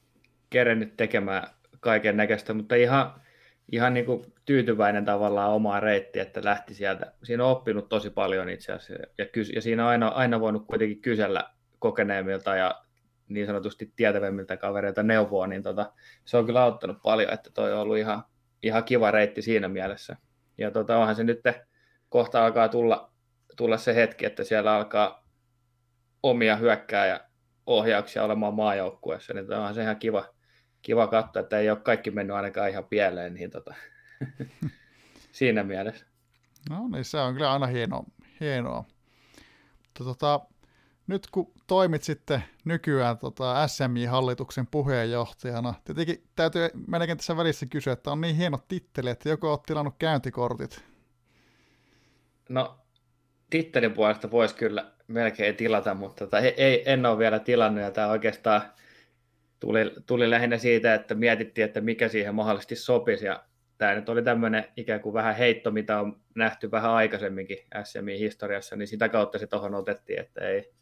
kerennyt tekemään kaiken näköistä, mutta ihan, ihan niin kuin tyytyväinen tavallaan omaa reittiä, että lähti sieltä. Siinä on oppinut tosi paljon itse asiassa ja, kys- ja siinä on aina, aina voinut kuitenkin kysellä kokeneemmilta ja niin sanotusti tietävämmiltä kavereilta neuvoa, niin tota, se on kyllä auttanut paljon, että toi on ollut ihan, ihan kiva reitti siinä mielessä. Ja tota, onhan se nyt kohta alkaa tulla, tulla se hetki, että siellä alkaa omia hyökkää ja ohjauksia olemaan maajoukkueessa, niin onhan se ihan kiva, kiva katsoa, että ei ole kaikki mennyt ainakaan ihan pieleen, niin tota, siinä mielessä. No niin, se on kyllä aina hieno, hienoa. Tota, nyt kun toimit sitten nykyään tota SMI-hallituksen puheenjohtajana, tietenkin täytyy melkein tässä välissä kysyä, että on niin hienot tittelit, että joko olet tilannut käyntikortit? No, tittelin puolesta voisi kyllä melkein tilata, mutta tota, ei, en ole vielä tilannut, ja tämä oikeastaan tuli, tuli lähinnä siitä, että mietittiin, että mikä siihen mahdollisesti sopisi, ja tämä nyt oli tämmöinen ikään kuin vähän heitto, mitä on nähty vähän aikaisemminkin SMI-historiassa, niin sitä kautta se tuohon otettiin, että ei,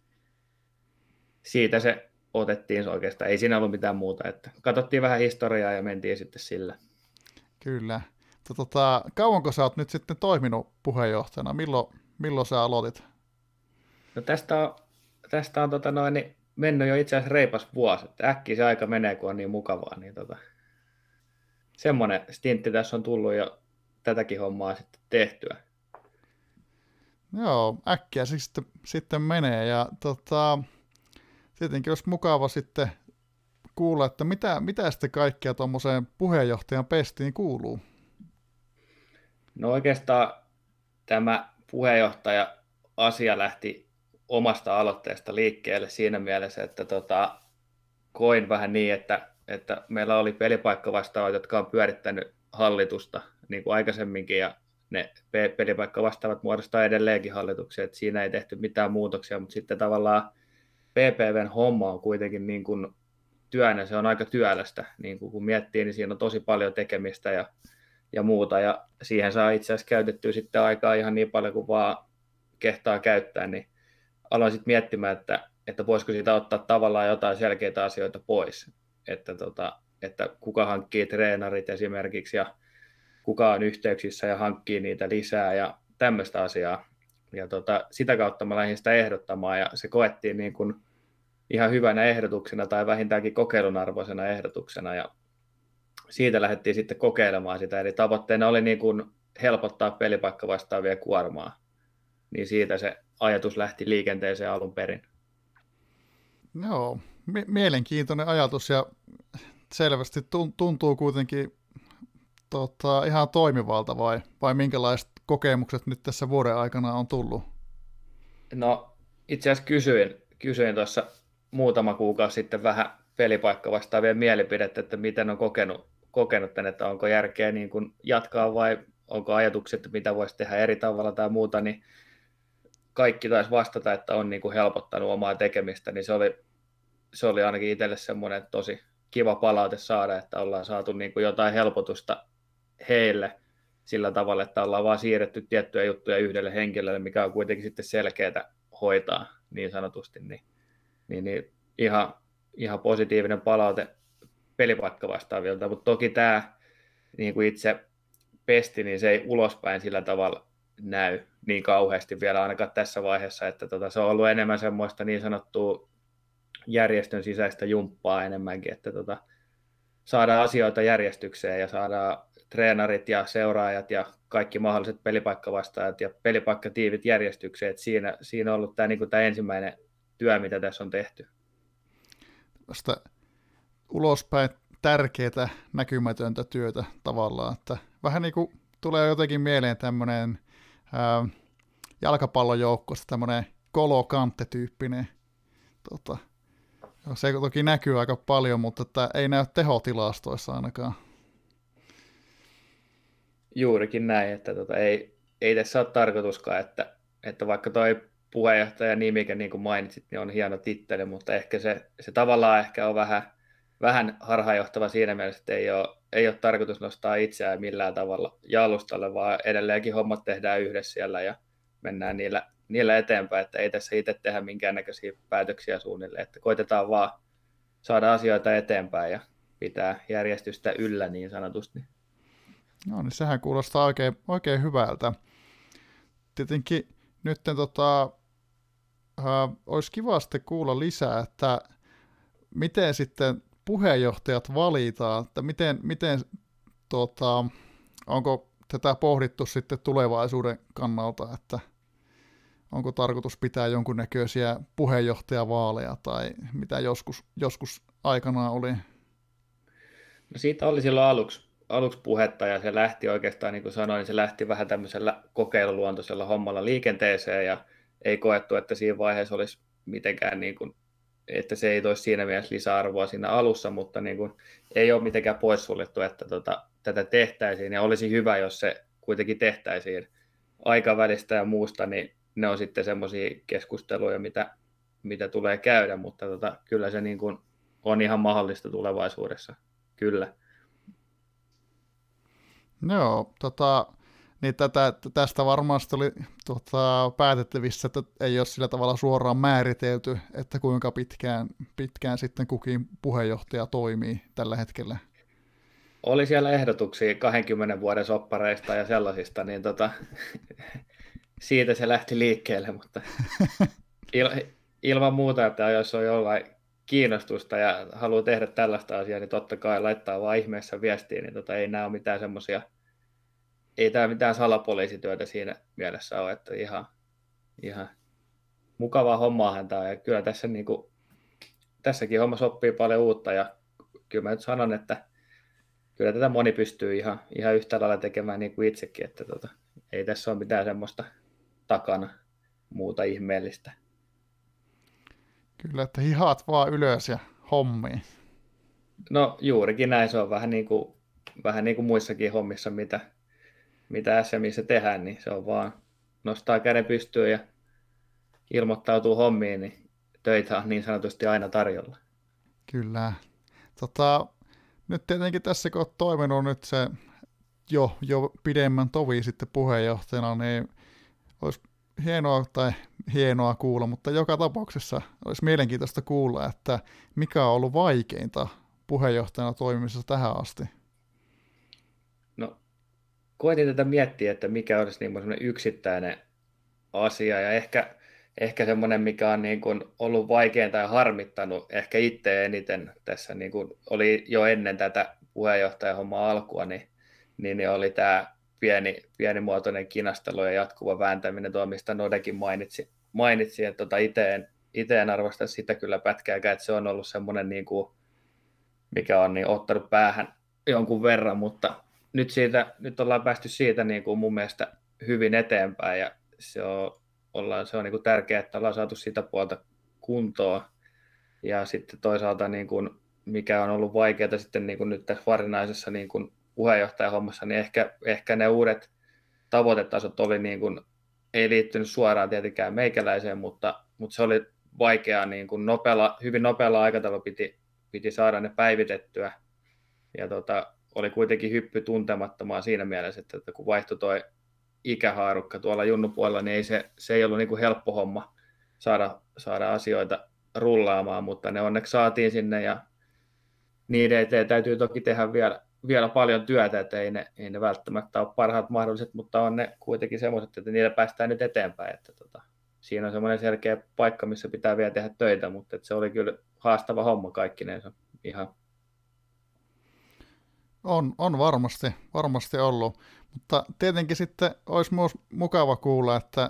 siitä se otettiin oikeastaan. Ei siinä ollut mitään muuta. Että katsottiin vähän historiaa ja mentiin sitten sillä. Kyllä. Tota, kauanko sä oot nyt sitten toiminut puheenjohtajana? Milloin, milloin sä aloitit? No tästä on, tästä on tota noin, niin mennyt jo itse asiassa reipas vuosi. Että äkkiä se aika menee, kun on niin mukavaa. Niin tota, semmoinen stintti tässä on tullut jo tätäkin hommaa sitten tehtyä. Joo, äkkiä se sitten, sitten menee. Ja tota, tietenkin olisi mukava sitten kuulla, että mitä, mitä sitten kaikkea tuommoiseen puheenjohtajan pestiin kuuluu? No oikeastaan tämä puheenjohtaja asia lähti omasta aloitteesta liikkeelle siinä mielessä, että tota, koin vähän niin, että, että meillä oli pelipaikkavastaavat, jotka on pyörittänyt hallitusta niin kuin aikaisemminkin ja ne pelipaikkavastaavat muodostaa edelleenkin hallituksia, että siinä ei tehty mitään muutoksia, mutta sitten tavallaan PPVn homma on kuitenkin niin kuin työnä, se on aika työlästä, niin kuin kun miettii, niin siinä on tosi paljon tekemistä ja, ja muuta, ja siihen saa itse asiassa käytettyä sitten aikaa ihan niin paljon kuin vaan kehtaa käyttää, niin aloin sitten miettimään, että, että voisiko siitä ottaa tavallaan jotain selkeitä asioita pois, että, tota, että kuka hankkii treenarit esimerkiksi, ja kuka on yhteyksissä ja hankkii niitä lisää, ja tämmöistä asiaa, ja tota, sitä kautta mä lähdin sitä ehdottamaan ja se koettiin niin kuin ihan hyvänä ehdotuksena tai vähintäänkin kokeilun arvoisena ehdotuksena. Ja siitä lähdettiin sitten kokeilemaan sitä. Eli tavoitteena oli niin kuin helpottaa pelipaikka vastaavia kuormaa. Niin siitä se ajatus lähti liikenteeseen alun perin. Joo, mielenkiintoinen ajatus ja selvästi tuntuu kuitenkin tota, ihan toimivalta vai, vai minkälaiset kokemukset nyt tässä vuoden aikana on tullut? No itse asiassa kysyin, kysyin tuossa muutama kuukausi sitten vähän pelipaikka vastaavien mielipidettä, että miten on kokenut, kokenut tämän, että onko järkeä niin kuin jatkaa vai onko ajatukset, että mitä voisi tehdä eri tavalla tai muuta, niin kaikki taisi vastata, että on niin kuin helpottanut omaa tekemistä, niin se oli, se oli ainakin itselle semmoinen tosi kiva palaute saada, että ollaan saatu niin kuin jotain helpotusta heille sillä tavalla, että ollaan vaan siirretty tiettyjä juttuja yhdelle henkilölle, mikä on kuitenkin sitten selkeää hoitaa niin sanotusti, niin, niin, niin ihan, ihan positiivinen palaute pelipaikka vastaavilta, mutta toki tämä niin kuin itse pesti, niin se ei ulospäin sillä tavalla näy niin kauheasti vielä ainakaan tässä vaiheessa, että tota, se on ollut enemmän semmoista niin sanottua järjestön sisäistä jumppaa enemmänkin, että tota, saadaan asioita järjestykseen ja saadaan treenarit ja seuraajat ja kaikki mahdolliset pelipaikkavastaajat ja pelipaikkatiivit järjestykseen. Että siinä, siinä on ollut tämä, niin kuin tämä ensimmäinen työ, mitä tässä on tehty. Tästä ulospäin tärkeää näkymätöntä työtä tavallaan, että vähän niin kuin tulee jotenkin mieleen tämmöinen jalkapallojoukkosta tämmöinen kolokante-tyyppinen tota, se toki näkyy aika paljon, mutta että ei näy tehotilastoissa ainakaan. Juurikin näin, että tota, ei, ei tässä ole tarkoituskaan, että, että vaikka toi puheenjohtaja nimikä, niin kuin mainitsit, niin on hieno titteli, mutta ehkä se, se tavallaan ehkä on vähän, vähän harhaanjohtava siinä mielessä, että ei ole, ei ole tarkoitus nostaa itseään millään tavalla jalustalle, vaan edelleenkin hommat tehdään yhdessä siellä ja mennään niillä, niillä eteenpäin, että ei tässä itse tehdä minkäännäköisiä päätöksiä suunnilleen, että koitetaan vaan saada asioita eteenpäin ja pitää järjestystä yllä niin sanotusti. No niin, sehän kuulostaa oikein, oikein hyvältä. Tietenkin nyt tota, äh, olisi kiva sitten kuulla lisää, että miten sitten puheenjohtajat valitaan, että miten, miten tota, onko tätä pohdittu sitten tulevaisuuden kannalta, että onko tarkoitus pitää jonkunnäköisiä puheenjohtajavaaleja tai mitä joskus, joskus aikanaan oli? No siitä oli silloin aluksi, aluksi puhetta ja se lähti oikeastaan, niin kuin sanoin, se lähti vähän tämmöisellä kokeiluluontoisella hommalla liikenteeseen ja ei koettu, että siinä vaiheessa olisi mitenkään niin kuin että se ei toisi siinä mielessä lisäarvoa siinä alussa, mutta niin kuin, ei ole mitenkään poissuljettu, että tota, tätä tehtäisiin, ja olisi hyvä, jos se kuitenkin tehtäisiin aikavälistä ja muusta, niin ne on sitten semmoisia keskusteluja, mitä, mitä tulee käydä, mutta tota, kyllä se niin kuin on ihan mahdollista tulevaisuudessa, kyllä. Joo, tota, niin tätä, tästä varmasti oli tota, päätettävissä, että ei ole sillä tavalla suoraan määritelty, että kuinka pitkään, pitkään sitten kukin puheenjohtaja toimii tällä hetkellä. Oli siellä ehdotuksia 20 vuoden soppareista ja sellaisista, niin tota, siitä se lähti liikkeelle, mutta il, ilman muuta, että jos on jollain kiinnostusta ja haluaa tehdä tällaista asiaa, niin totta kai laittaa vaan ihmeessä viestiä, niin tota, ei nämä ole mitään semmoisia – ei tämä mitään salapoliisityötä siinä mielessä ole, että ihan, ihan mukavaa hommaahan tämä ja kyllä tässä niin kuin, tässäkin homma sopii paljon uutta ja kyllä mä nyt sanon, että kyllä tätä moni pystyy ihan, ihan yhtä lailla tekemään niin kuin itsekin, että tota, ei tässä ole mitään semmoista takana muuta ihmeellistä. Kyllä, että hihat vaan ylös ja hommiin. No juurikin näin, se on vähän niin kuin, vähän niin kuin muissakin hommissa, mitä, mitä SMissä tehdään, niin se on vaan nostaa käden pystyyn ja ilmoittautuu hommiin, niin töitä on niin sanotusti aina tarjolla. Kyllä. Tota, nyt tietenkin tässä, kun olet toiminut nyt se jo, jo pidemmän tovi sitten puheenjohtajana, niin olisi hienoa tai hienoa kuulla, mutta joka tapauksessa olisi mielenkiintoista kuulla, että mikä on ollut vaikeinta puheenjohtajana toimimisessa tähän asti koitin tätä miettiä, että mikä olisi niin semmoinen yksittäinen asia ja ehkä, ehkä semmoinen, mikä on niin kuin ollut vaikeinta ja harmittanut ehkä itse eniten tässä niin kuin oli jo ennen tätä puheenjohtajahommaa alkua, niin, niin, niin oli tämä pieni, pienimuotoinen kinastelu ja jatkuva vääntäminen, tuo mistä Nodekin mainitsi, mainitsi että tota itse en, itse en arvosta sitä kyllä pätkääkään, että se on ollut semmoinen, niin kuin, mikä on niin ottanut päähän jonkun verran, mutta nyt, siitä, nyt ollaan päästy siitä niin kuin mun mielestä hyvin eteenpäin ja se on, ollaan, se on niin kuin tärkeää, että ollaan saatu sitä puolta kuntoon. Ja sitten toisaalta, niin kuin, mikä on ollut vaikeaa sitten niin kuin nyt tässä varsinaisessa niin kuin puheenjohtajahommassa, niin ehkä, ehkä ne uudet tavoitetasot oli niin kuin, ei liittynyt suoraan tietenkään meikäläiseen, mutta, mutta se oli vaikeaa, niin kuin nopealla, hyvin nopealla aikataululla piti, piti saada ne päivitettyä. Ja tota, oli kuitenkin hyppy tuntemattomaan siinä mielessä, että, että kun vaihtui tuo ikähaarukka tuolla junnupuolella, niin ei se, se ei ollut niin kuin helppo homma saada, saada asioita rullaamaan, mutta ne onneksi saatiin sinne ja niiden eteen täytyy toki tehdä vielä, vielä paljon työtä, että ei ne, ei ne välttämättä ole parhaat mahdolliset, mutta on ne kuitenkin semmoiset, että niillä päästään nyt eteenpäin. Että tota, siinä on semmoinen selkeä paikka, missä pitää vielä tehdä töitä, mutta se oli kyllä haastava homma kaikkinensa ihan on, on varmasti, varmasti ollut, mutta tietenkin sitten olisi myös mukava kuulla, että,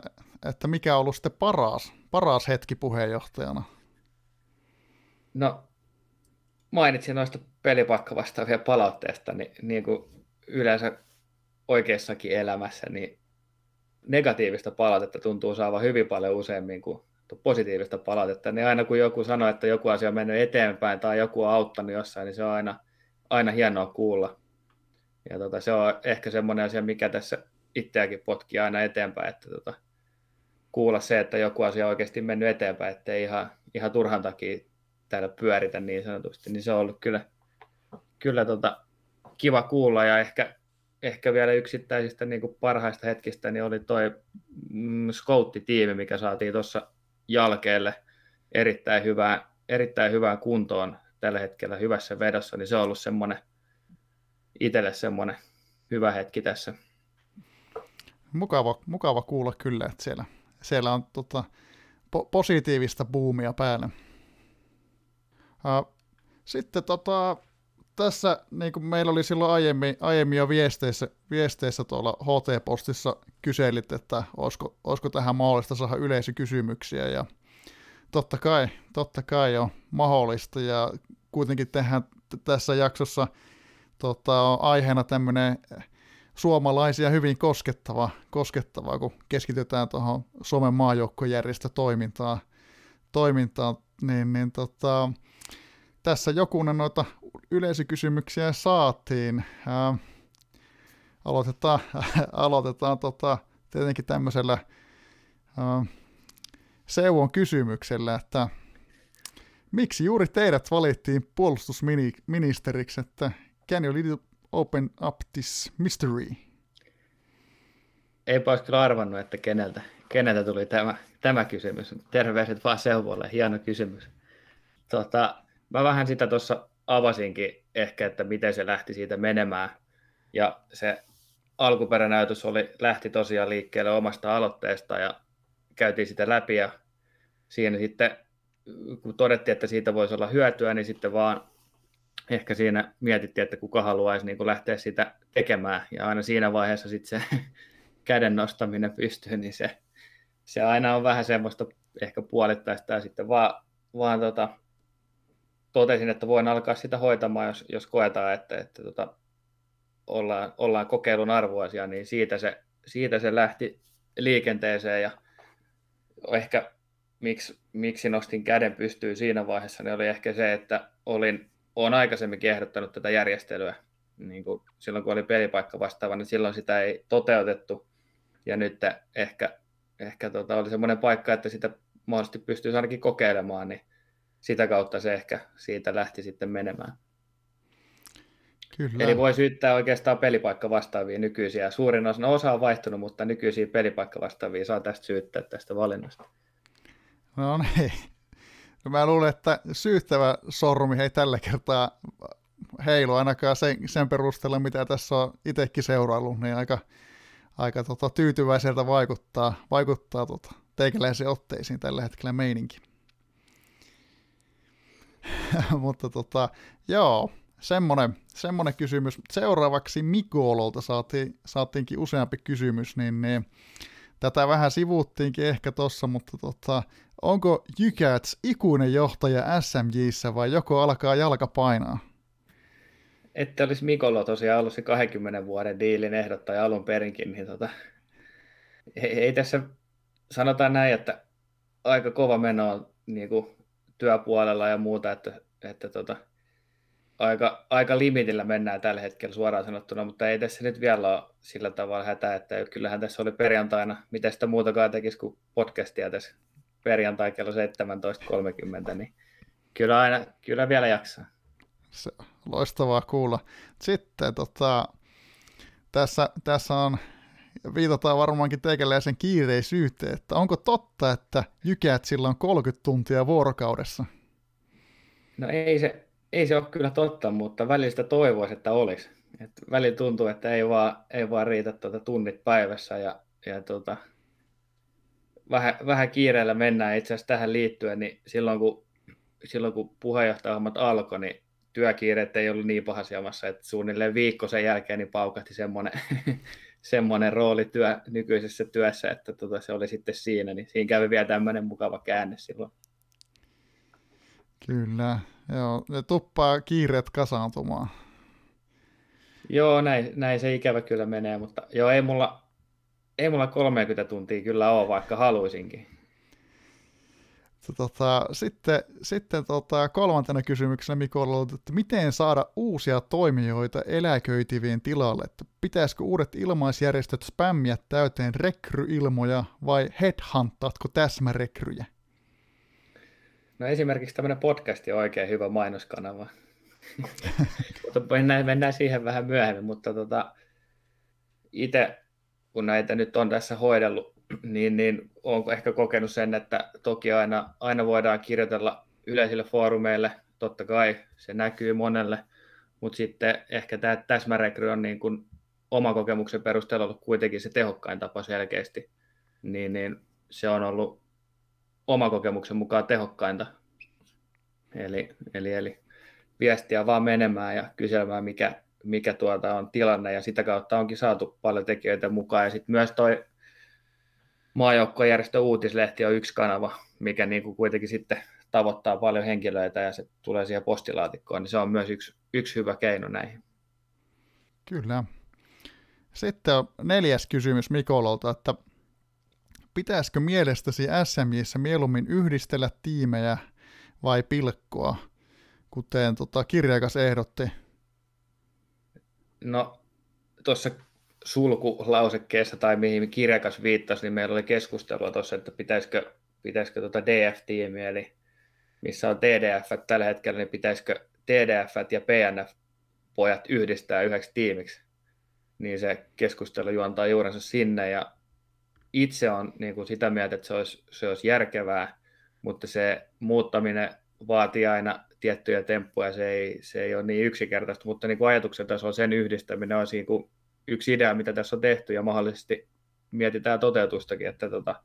että mikä on ollut sitten paras, paras hetki puheenjohtajana. No, mainitsin noista pelipakkavastaavia palautteesta, niin, niin kuin yleensä oikeassakin elämässä, niin negatiivista palautetta tuntuu saavan hyvin paljon useammin kuin positiivista palautetta, niin aina kun joku sanoo, että joku asia on mennyt eteenpäin tai joku on auttanut jossain, niin se on aina, aina hienoa kuulla. Ja tota, se on ehkä semmoinen asia, mikä tässä itseäkin potkii aina eteenpäin, että tota, kuulla se, että joku asia on oikeasti mennyt eteenpäin, ettei ihan, ihan turhan takia täällä pyöritä niin sanotusti, niin se on ollut kyllä, kyllä tota, kiva kuulla. Ja ehkä, ehkä vielä yksittäisistä niin kuin parhaista hetkistä niin oli toi mm, Scoutti-tiimi, mikä saatiin tuossa jalkeelle erittäin hyvään, erittäin hyvään kuntoon tällä hetkellä hyvässä vedossa, niin se on ollut semmoinen itselle semmoinen hyvä hetki tässä. Mukava, mukava kuulla kyllä, että siellä, siellä on tota, po- positiivista buumia päällä. Sitten tota, tässä, niin kuin meillä oli silloin aiemmin, aiemmin jo viesteissä, viesteissä tuolla HT-postissa kyselit, että olisiko, olisiko tähän mahdollista saada yleisökysymyksiä, ja totta kai, totta kai on mahdollista, ja kuitenkin tehdään tässä jaksossa tota, aiheena tämmöinen suomalaisia hyvin koskettava, koskettava, kun keskitytään tuohon Suomen maajoukkojärjestötoimintaan, toimintaan, niin, niin tota, tässä jokunen noita yleisökysymyksiä saatiin. Ää, aloitetaan aloitetaan tota, tietenkin tämmöisellä ää, Seuvon kysymyksellä, että miksi juuri teidät valittiin puolustusministeriksi, että can you little open up this mystery? Ei olisi kyllä arvannut, että keneltä, keneltä tuli tämä, tämä kysymys. Terveiset vaan Seuvolle, hieno kysymys. Tota, mä vähän sitä tuossa avasinkin ehkä, että miten se lähti siitä menemään. Ja se alkuperänäytös oli, lähti tosiaan liikkeelle omasta aloitteesta ja käytiin sitä läpi ja siinä sitten, kun todettiin, että siitä voisi olla hyötyä, niin sitten vaan ehkä siinä mietittiin, että kuka haluaisi niin kuin lähteä sitä tekemään. Ja aina siinä vaiheessa sitten se käden nostaminen pystyy, niin se, se aina on vähän semmoista ehkä puolittaista. Ja sitten vaan, vaan tota, totesin, että voin alkaa sitä hoitamaan, jos, jos koetaan, että, että tota, ollaan, ollaan kokeilun arvoisia, niin siitä se, siitä se lähti liikenteeseen. Ja ehkä miksi, miksi nostin käden pystyyn siinä vaiheessa, niin oli ehkä se, että olin, olen aikaisemmin ehdottanut tätä järjestelyä, niin kuin silloin kun oli pelipaikka vastaava, niin silloin sitä ei toteutettu, ja nyt ehkä, ehkä tota, oli semmoinen paikka, että sitä mahdollisesti pystyisi ainakin kokeilemaan, niin sitä kautta se ehkä siitä lähti sitten menemään. Kyllä. Eli voi syyttää oikeastaan pelipaikka vastaavia nykyisiä. Suurin osa, no osa on vaihtunut, mutta nykyisiä pelipaikka vastaavia saa tästä syyttää tästä valinnasta. No niin. No mä luulen, että syyttävä sormi ei tällä kertaa heilu ainakaan sen, sen perusteella, mitä tässä on itsekin seuraillut, niin aika, aika tota, tyytyväiseltä vaikuttaa, vaikuttaa tota, teikäläisen otteisiin tällä hetkellä meininki. Mutta tota, joo, semmonen, semmonen kysymys. Seuraavaksi Mikololta saatiin, saatiinkin useampi kysymys, niin, niin tätä vähän sivuttiinkin ehkä tossa, mutta tota, onko Jykäts ikuinen johtaja SMJissä vai joko alkaa jalka painaa? Että olisi Mikolo tosiaan ollut se 20 vuoden diilin ehdottaja alun perinkin, niin tota, ei, ei tässä sanotaan näin, että aika kova meno on niin kuin työpuolella ja muuta, että, että tota, aika, aika limitillä mennään tällä hetkellä suoraan sanottuna, mutta ei tässä nyt vielä ole sillä tavalla hätä, että kyllähän tässä oli perjantaina, mitä sitä muutakaan tekisi kuin podcastia tässä perjantai kello 17.30, niin kyllä, aina, kyllä vielä jaksaa. Se loistavaa kuulla. Sitten tota, tässä, tässä on viitataan varmaankin teikäläisen kiireisyyteen, että onko totta, että jykäät sillä on 30 tuntia vuorokaudessa? No ei se, ei se ole kyllä totta, mutta välillä sitä toivoisi, että olisi. Et välillä tuntuu, että ei vaan, ei vaan riitä tuota tunnit päivässä ja, ja tuota, vähän, vähän kiireellä mennään itse asiassa tähän liittyen, niin silloin kun, silloin kun puheenjohtajahommat alkoi, niin työkiireet ei ollut niin pahassa jamassa, että suunnilleen viikko sen jälkeen niin paukahti semmoinen semmoinen rooli työ, nykyisessä työssä, että tota, se oli sitten siinä, niin siinä kävi vielä tämmöinen mukava käänne silloin. Kyllä, joo, ne tuppaa kiireet kasaantumaan. Joo, näin, näin se ikävä kyllä menee, mutta joo, ei mulla, ei mulla 30 tuntia kyllä ole, vaikka haluaisinkin. Tota, sitten sitten tota, kolmantena kysymyksenä Mikolla, että miten saada uusia toimijoita eläköitivien tilalle? Että pitäisikö uudet ilmaisjärjestöt spämmiä täyteen rekryilmoja vai headhuntaatko täsmärekryjä? No esimerkiksi tämmöinen podcast on oikein hyvä mainoskanava. mutta mennään, mennään siihen vähän myöhemmin, mutta tota, itse kun näitä nyt on tässä hoidellut, niin, niin olen ehkä kokenut sen, että toki aina, aina voidaan kirjoitella yleisille foorumeille, totta kai se näkyy monelle, mutta sitten ehkä tämä täsmärekry on niin kuin oma kokemuksen perusteella ollut kuitenkin se tehokkain tapa selkeästi, niin, niin se on ollut oma kokemuksen mukaan tehokkainta. Eli, eli, eli viestiä vaan menemään ja kyselemään, mikä, mikä tuota on tilanne, ja sitä kautta onkin saatu paljon tekijöitä mukaan. Ja sitten myös toi maajoukkojärjestö Uutislehti on yksi kanava, mikä niin kuin kuitenkin sitten tavoittaa paljon henkilöitä ja se tulee siihen postilaatikkoon, niin se on myös yksi, yksi hyvä keino näihin. Kyllä. Sitten on neljäs kysymys Mikololta, että pitäisikö mielestäsi SMJissä mieluummin yhdistellä tiimejä vai pilkkoa, kuten tota, kirjakas ehdotti? No, tuossa sulkulausekkeessa tai mihin kirjakas viittasi, niin meillä oli keskustelua tuossa, että pitäisikö, pitäisikö tuota DF-tiimiä, eli missä on TDF tällä hetkellä, niin pitäisikö TDF ja PNF-pojat yhdistää yhdeksi tiimiksi. Niin se keskustelu juontaa juurensa sinne ja itse on niin kuin sitä mieltä, että se olisi, se olisi järkevää, mutta se muuttaminen vaatii aina tiettyjä temppuja, se ei, se ei ole niin yksinkertaista, mutta niin kuin ajatuksen tasolla sen yhdistäminen on siinä kuin yksi idea, mitä tässä on tehty ja mahdollisesti mietitään toteutustakin, että tota,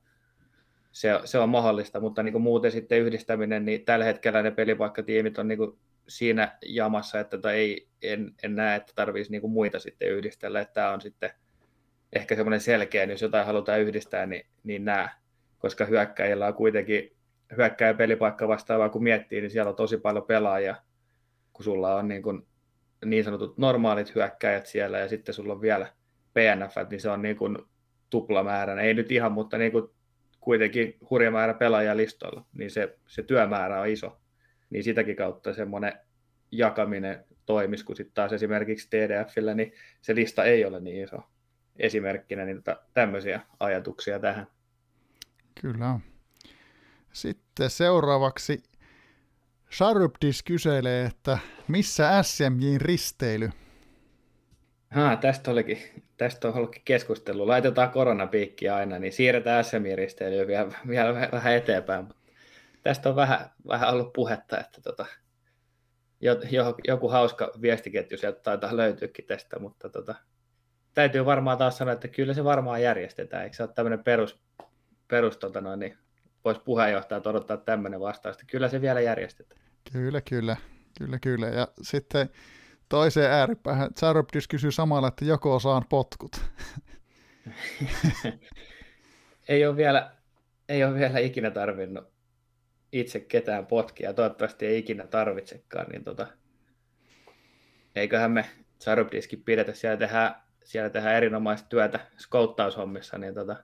se, se on mahdollista, mutta niin kuin muuten sitten yhdistäminen, niin tällä hetkellä ne pelipaikkatiimit on niin kuin siinä jamassa, että tota ei, en, en näe, että tarvitsisi niin kuin muita sitten yhdistellä, että tämä on sitten ehkä semmoinen selkeä, jos jotain halutaan yhdistää, niin, niin nämä, koska hyökkäjillä on kuitenkin hyökkäjä pelipaikka vastaavaa, kun miettii, niin siellä on tosi paljon pelaajia, kun sulla on niin, kuin niin sanotut normaalit hyökkäjät siellä ja sitten sulla on vielä PNF, niin se on niin kuin tuplamäärä. Ei nyt ihan, mutta niin kuin kuitenkin hurja määrä pelaajia listoilla, niin se, se työmäärä on iso. Niin sitäkin kautta semmoinen jakaminen toimisi, kun sitten taas esimerkiksi TDFillä, niin se lista ei ole niin iso esimerkkinä, niin tota, tämmöisiä ajatuksia tähän. Kyllä. Sitten seuraavaksi Sharpdis kyselee, että missä SMJin risteily? Ha, tästä, olikin, tästä on ollutkin keskustelu. Laitetaan koronapiikkiä aina, niin siirretään SMJ-risteilyä vielä, vielä vähän eteenpäin. Tästä on vähän, vähän ollut puhetta, että tota, jo, jo, joku hauska viestiketju sieltä taitaa löytyäkin tästä, mutta tota, täytyy varmaan taas sanoa, että kyllä se varmaan järjestetään. Eikö se ole tämmöinen perus, perus tota noin, niin voisi puheenjohtaja odottaa tämmöinen vastaus, että kyllä se vielä järjestetään. Kyllä, kyllä, kyllä, kyllä. Ja sitten toiseen ääripäähän Charybdis kysyy samalla, että joko saan potkut. ei, ole vielä, ei ole vielä ikinä tarvinnut itse ketään potkia, toivottavasti ei ikinä tarvitsekaan, niin tota, eiköhän me Charybdiskin pidetä, siellä tehdään, siellä tehdään erinomaista työtä skouttaushommissa, niin tota,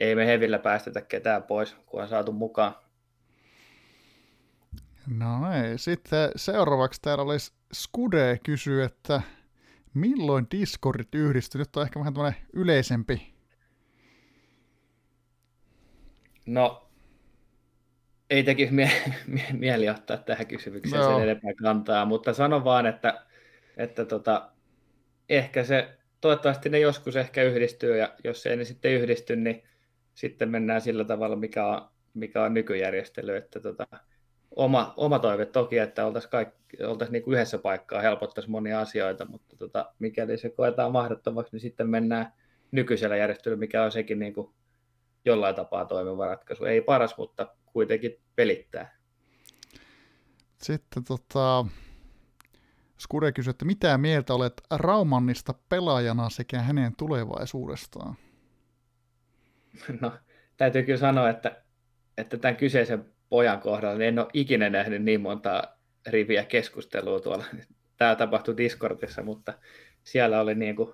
ei me hevillä päästetä ketään pois, kun on saatu mukaan. No ei. Sitten seuraavaksi täällä olisi Skude kysyy, että milloin Discordit yhdistyy? Nyt on ehkä vähän tämmöinen yleisempi. No, ei tekisi mie- mie- mieli ottaa tähän kysymykseen no. sen enempää kantaa, mutta sanon vaan, että, että tota, ehkä se, toivottavasti ne joskus ehkä yhdistyy, ja jos ei ne sitten yhdisty, niin sitten mennään sillä tavalla, mikä on, mikä on nykyjärjestely, että tota, oma, oma toive toki, että oltaisiin, oltaisiin niin yhdessä paikkaa, helpottaisi monia asioita, mutta tota, mikäli se koetaan mahdottomaksi, niin sitten mennään nykyisellä järjestelyllä, mikä on sekin niin kuin jollain tapaa toimiva ratkaisu. Ei paras, mutta kuitenkin pelittää. Sitten tota, Skure kysyi, että mitä mieltä olet Raumannista pelaajana sekä hänen tulevaisuudestaan? No, täytyy kyllä sanoa, että, että tämän kyseisen pojan kohdalla niin en ole ikinä nähnyt niin monta riviä keskustelua tuolla. Tämä tapahtui Discordissa, mutta siellä oli niin kuin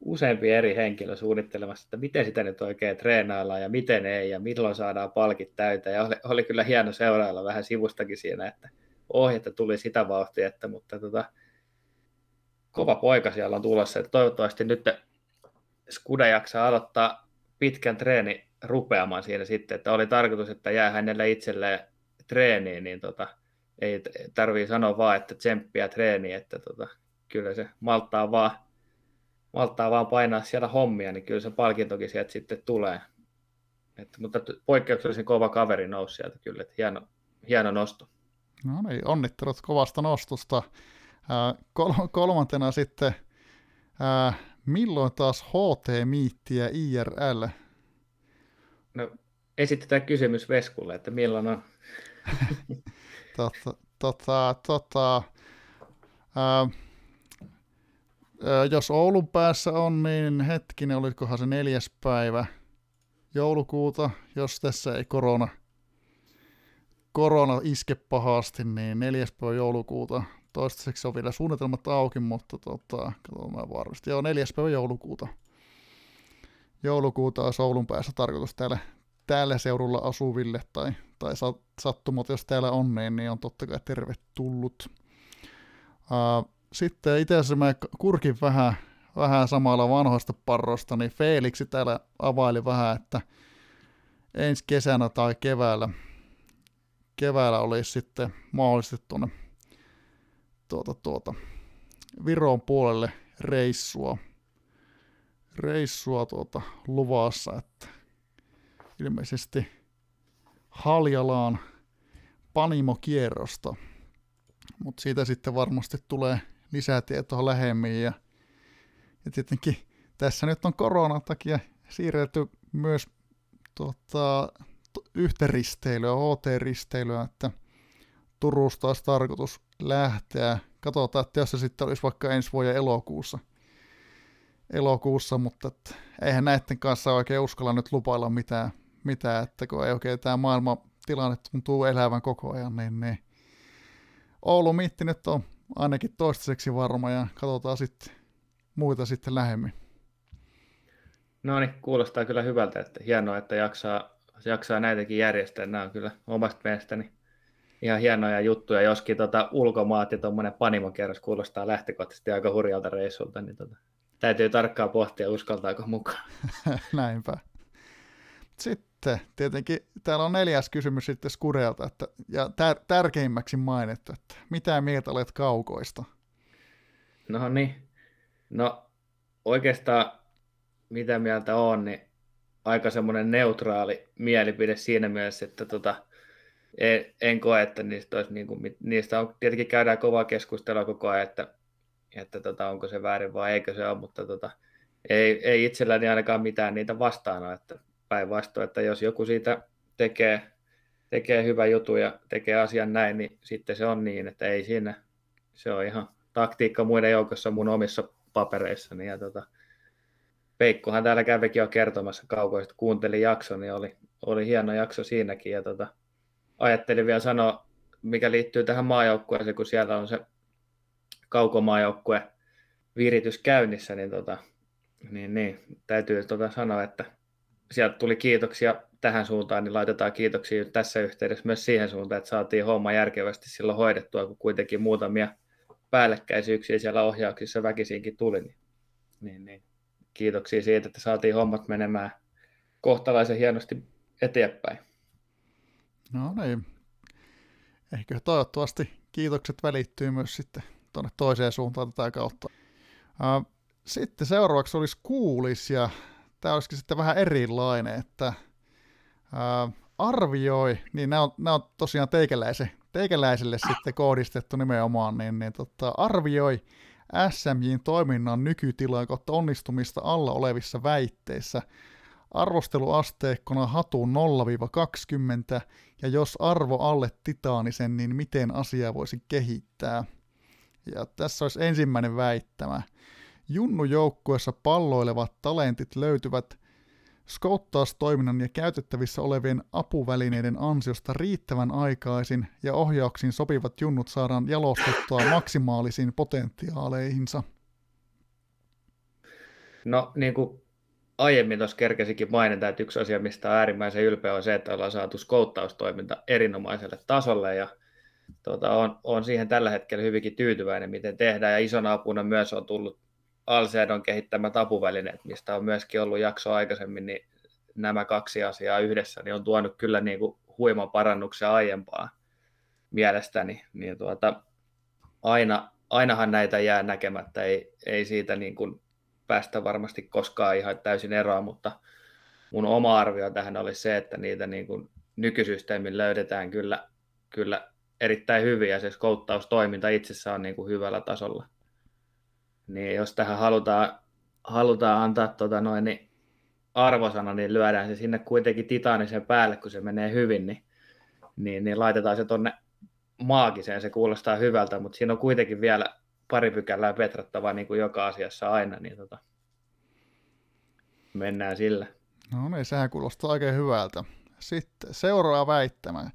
useampi eri henkilö suunnittelemassa, että miten sitä nyt oikein treenaillaan ja miten ei ja milloin saadaan palkit täyteen. Ja oli, oli kyllä hieno seurailla vähän sivustakin siinä, että ohjetta tuli sitä vauhtia, että, mutta tota, kova poika siellä on tulossa. Että toivottavasti nyt Skuda jaksaa aloittaa pitkän treeni rupeamaan siinä sitten, että oli tarkoitus, että jää hänelle itselleen treeniin, niin tota, ei tarvii sanoa vaan, että tsemppiä treeni, että tota, kyllä se malttaa vaan, malttaa vaan painaa siellä hommia, niin kyllä se palkintokin sieltä sitten tulee. Että, mutta poikkeuksellisen kova kaveri nousi sieltä kyllä, että hieno, hieno nosto. No niin, onnittelut kovasta nostosta. Kol- kolmantena sitten, ää, milloin taas HT-miitti ja IRL? No, esitetään kysymys Veskulle, että milloin on? tota, tota, tota, ää, jos Oulun päässä on, niin hetkinen, olikohan se neljäs päivä joulukuuta, jos tässä ei korona, korona iske pahasti, niin neljäs päivä joulukuuta. Toistaiseksi on vielä suunnitelmat auki, mutta tota, katsotaan varmasti. Joo, neljäs päivä joulukuuta. Joulukuuta olisi Oulun päässä tarkoitus täällä, täällä seudulla asuville tai, tai sattumat, jos täällä on, niin, niin on totta kai tervetullut. Uh, sitten itse asiassa mä kurkin vähän, vähän samalla vanhoista parroista, niin Felixi täällä availi vähän, että ensi kesänä tai keväällä, keväällä olisi sitten mahdollisesti tuonne tuota, tuota, Viron puolelle reissua, reissua tuota, luvassa, että ilmeisesti Haljalaan Panimo-kierrosta, mutta siitä sitten varmasti tulee lisää tietoa lähemmin ja, ja tietenkin tässä nyt on koronan takia siirretty myös tuota, yhtä risteilyä, HT-risteilyä, että Turusta olisi tarkoitus lähteä. Katsotaan, että jos se sitten olisi vaikka ensi vuoden elokuussa, elokuussa mutta että eihän näiden kanssa oikein uskalla nyt lupailla mitään, mitään että kun ei oikein tämä maailman tilanne tuntuu elävän koko ajan, niin, niin Oulu Mitti nyt on ainakin toistaiseksi varma ja katsotaan sitten muita sitten lähemmin. No niin, kuulostaa kyllä hyvältä, että hienoa, että jaksaa, jaksaa näitäkin järjestää. Nämä on kyllä omasta mielestäni ihan hienoja juttuja, joskin tota, ulkomaat ja tuommoinen panimokerros kuulostaa lähtökohtaisesti aika hurjalta reissulta, niin tota, täytyy tarkkaan pohtia, uskaltaako mukaan. Näinpä. Sitten tietenkin täällä on neljäs kysymys sitten Skureelta, että, ja tär- tärkeimmäksi mainittu, että mitä mieltä olet kaukoista? No niin, no oikeastaan mitä mieltä on, niin aika semmoinen neutraali mielipide siinä mielessä, että tota, en, en koe, että niistä, olisi, niin kuin, niistä on, tietenkin käydään kovaa keskustelua koko ajan, että, että tota, onko se väärin vai eikö se ole, mutta tota, ei, ei itselläni ainakaan mitään niitä vastaan ole, että päinvastoin, että jos joku siitä tekee, tekee hyvä juttu ja tekee asian näin, niin sitten se on niin, että ei siinä, se on ihan taktiikka muiden joukossa mun omissa papereissani. Ja tota, Peikkohan täällä kävikin jo kertomassa kaukoista, kuuntelin jakson, niin oli, oli hieno jakso siinäkin. Ja tota, ajattelin vielä sanoa, mikä liittyy tähän maajoukkueeseen, kun siellä on se kaukomaajoukkue viritys käynnissä, niin, tota, niin, niin täytyy tota sanoa, että sieltä tuli kiitoksia tähän suuntaan, niin laitetaan kiitoksia tässä yhteydessä myös siihen suuntaan, että saatiin homma järkevästi silloin hoidettua, kun kuitenkin muutamia päällekkäisyyksiä siellä ohjauksissa väkisinkin tuli. Niin, niin, niin. Kiitoksia siitä, että saatiin hommat menemään kohtalaisen hienosti eteenpäin. No niin. Ehkä toivottavasti kiitokset välittyy myös sitten tuonne toiseen suuntaan tätä kautta. Sitten seuraavaksi olisi kuulis ja tämä olisikin sitten vähän erilainen, että arvioi, niin nämä on, nämä on tosiaan teikäläise, teikäläiselle sitten kohdistettu nimenomaan, niin, niin tota, arvioi SMJin toiminnan nykytilaa kautta onnistumista alla olevissa väitteissä arvosteluasteikkona hatuun 0-20, ja jos arvo alle titaanisen, niin miten asia voisi kehittää. Ja tässä olisi ensimmäinen väittämä – Junnu-joukkuessa palloilevat talentit löytyvät skouttaustoiminnan ja käytettävissä olevien apuvälineiden ansiosta riittävän aikaisin ja ohjauksiin sopivat junnut saadaan jalostettua maksimaalisiin potentiaaleihinsa. No niin kuin aiemmin tuossa kerkesikin mainita, että yksi asia, mistä on äärimmäisen ylpeä on se, että ollaan saatu skouttaustoiminta erinomaiselle tasolle ja tuota, on, on siihen tällä hetkellä hyvinkin tyytyväinen, miten tehdään. Ja isona apuna myös on tullut Alcedon kehittämät apuvälineet, mistä on myöskin ollut jakso aikaisemmin, niin nämä kaksi asiaa yhdessä niin on tuonut kyllä niin kuin huiman parannuksen aiempaa, mielestäni, niin tuota, aina, ainahan näitä jää näkemättä, ei, ei siitä niin kuin päästä varmasti koskaan ihan täysin eroon, mutta mun oma arvio tähän oli se, että niitä niin kuin nykysysteemin löydetään kyllä, kyllä erittäin hyvin ja se skouttaustoiminta itsessään on niin kuin hyvällä tasolla. Niin jos tähän halutaan, halutaan antaa tota noin, niin arvosana, niin lyödään se sinne kuitenkin titaanisen päälle, kun se menee hyvin, niin, niin, niin laitetaan se tonne maagiseen, se kuulostaa hyvältä, mutta siinä on kuitenkin vielä pari pykälää petrattavaa niin kuin joka asiassa aina, niin tota, mennään sillä. No niin, sehän kuulostaa oikein hyvältä. Sitten seuraava väittämä.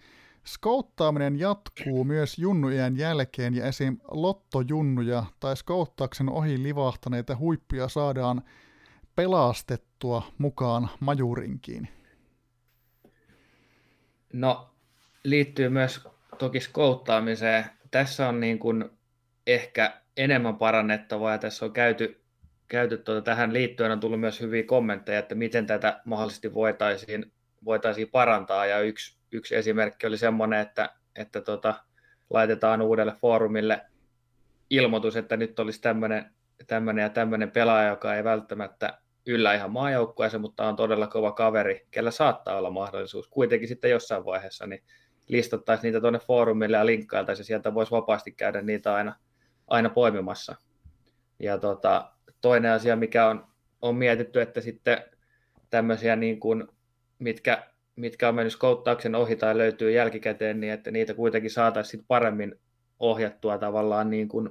Skouttaaminen jatkuu myös junnujen jälkeen ja esim. lottojunnuja tai skouttauksen ohi livahtaneita huippuja saadaan pelastettua mukaan majurinkiin? No, liittyy myös toki skouttaamiseen. Tässä on niin kuin ehkä enemmän parannettavaa ja tässä on käyty, käyty tuota, tähän liittyen on tullut myös hyviä kommentteja, että miten tätä mahdollisesti voitaisiin, voitaisiin parantaa. Ja yksi, yksi esimerkki oli semmoinen, että, että tota, laitetaan uudelle foorumille ilmoitus, että nyt olisi tämmöinen, tämmöinen ja tämmöinen pelaaja, joka ei välttämättä yllä ihan maajoukkueeseen, mutta on todella kova kaveri, kellä saattaa olla mahdollisuus. Kuitenkin sitten jossain vaiheessa, niin listattaisiin niitä tuonne foorumille ja linkkailtaisiin, sieltä voisi vapaasti käydä niitä aina, aina poimimassa. Ja tota, toinen asia, mikä on, on mietitty, että sitten tämmöisiä, niin kuin, mitkä, mitkä on mennyt skouttauksen ohi tai löytyy jälkikäteen, niin että niitä kuitenkin saataisiin paremmin ohjattua tavallaan niin kuin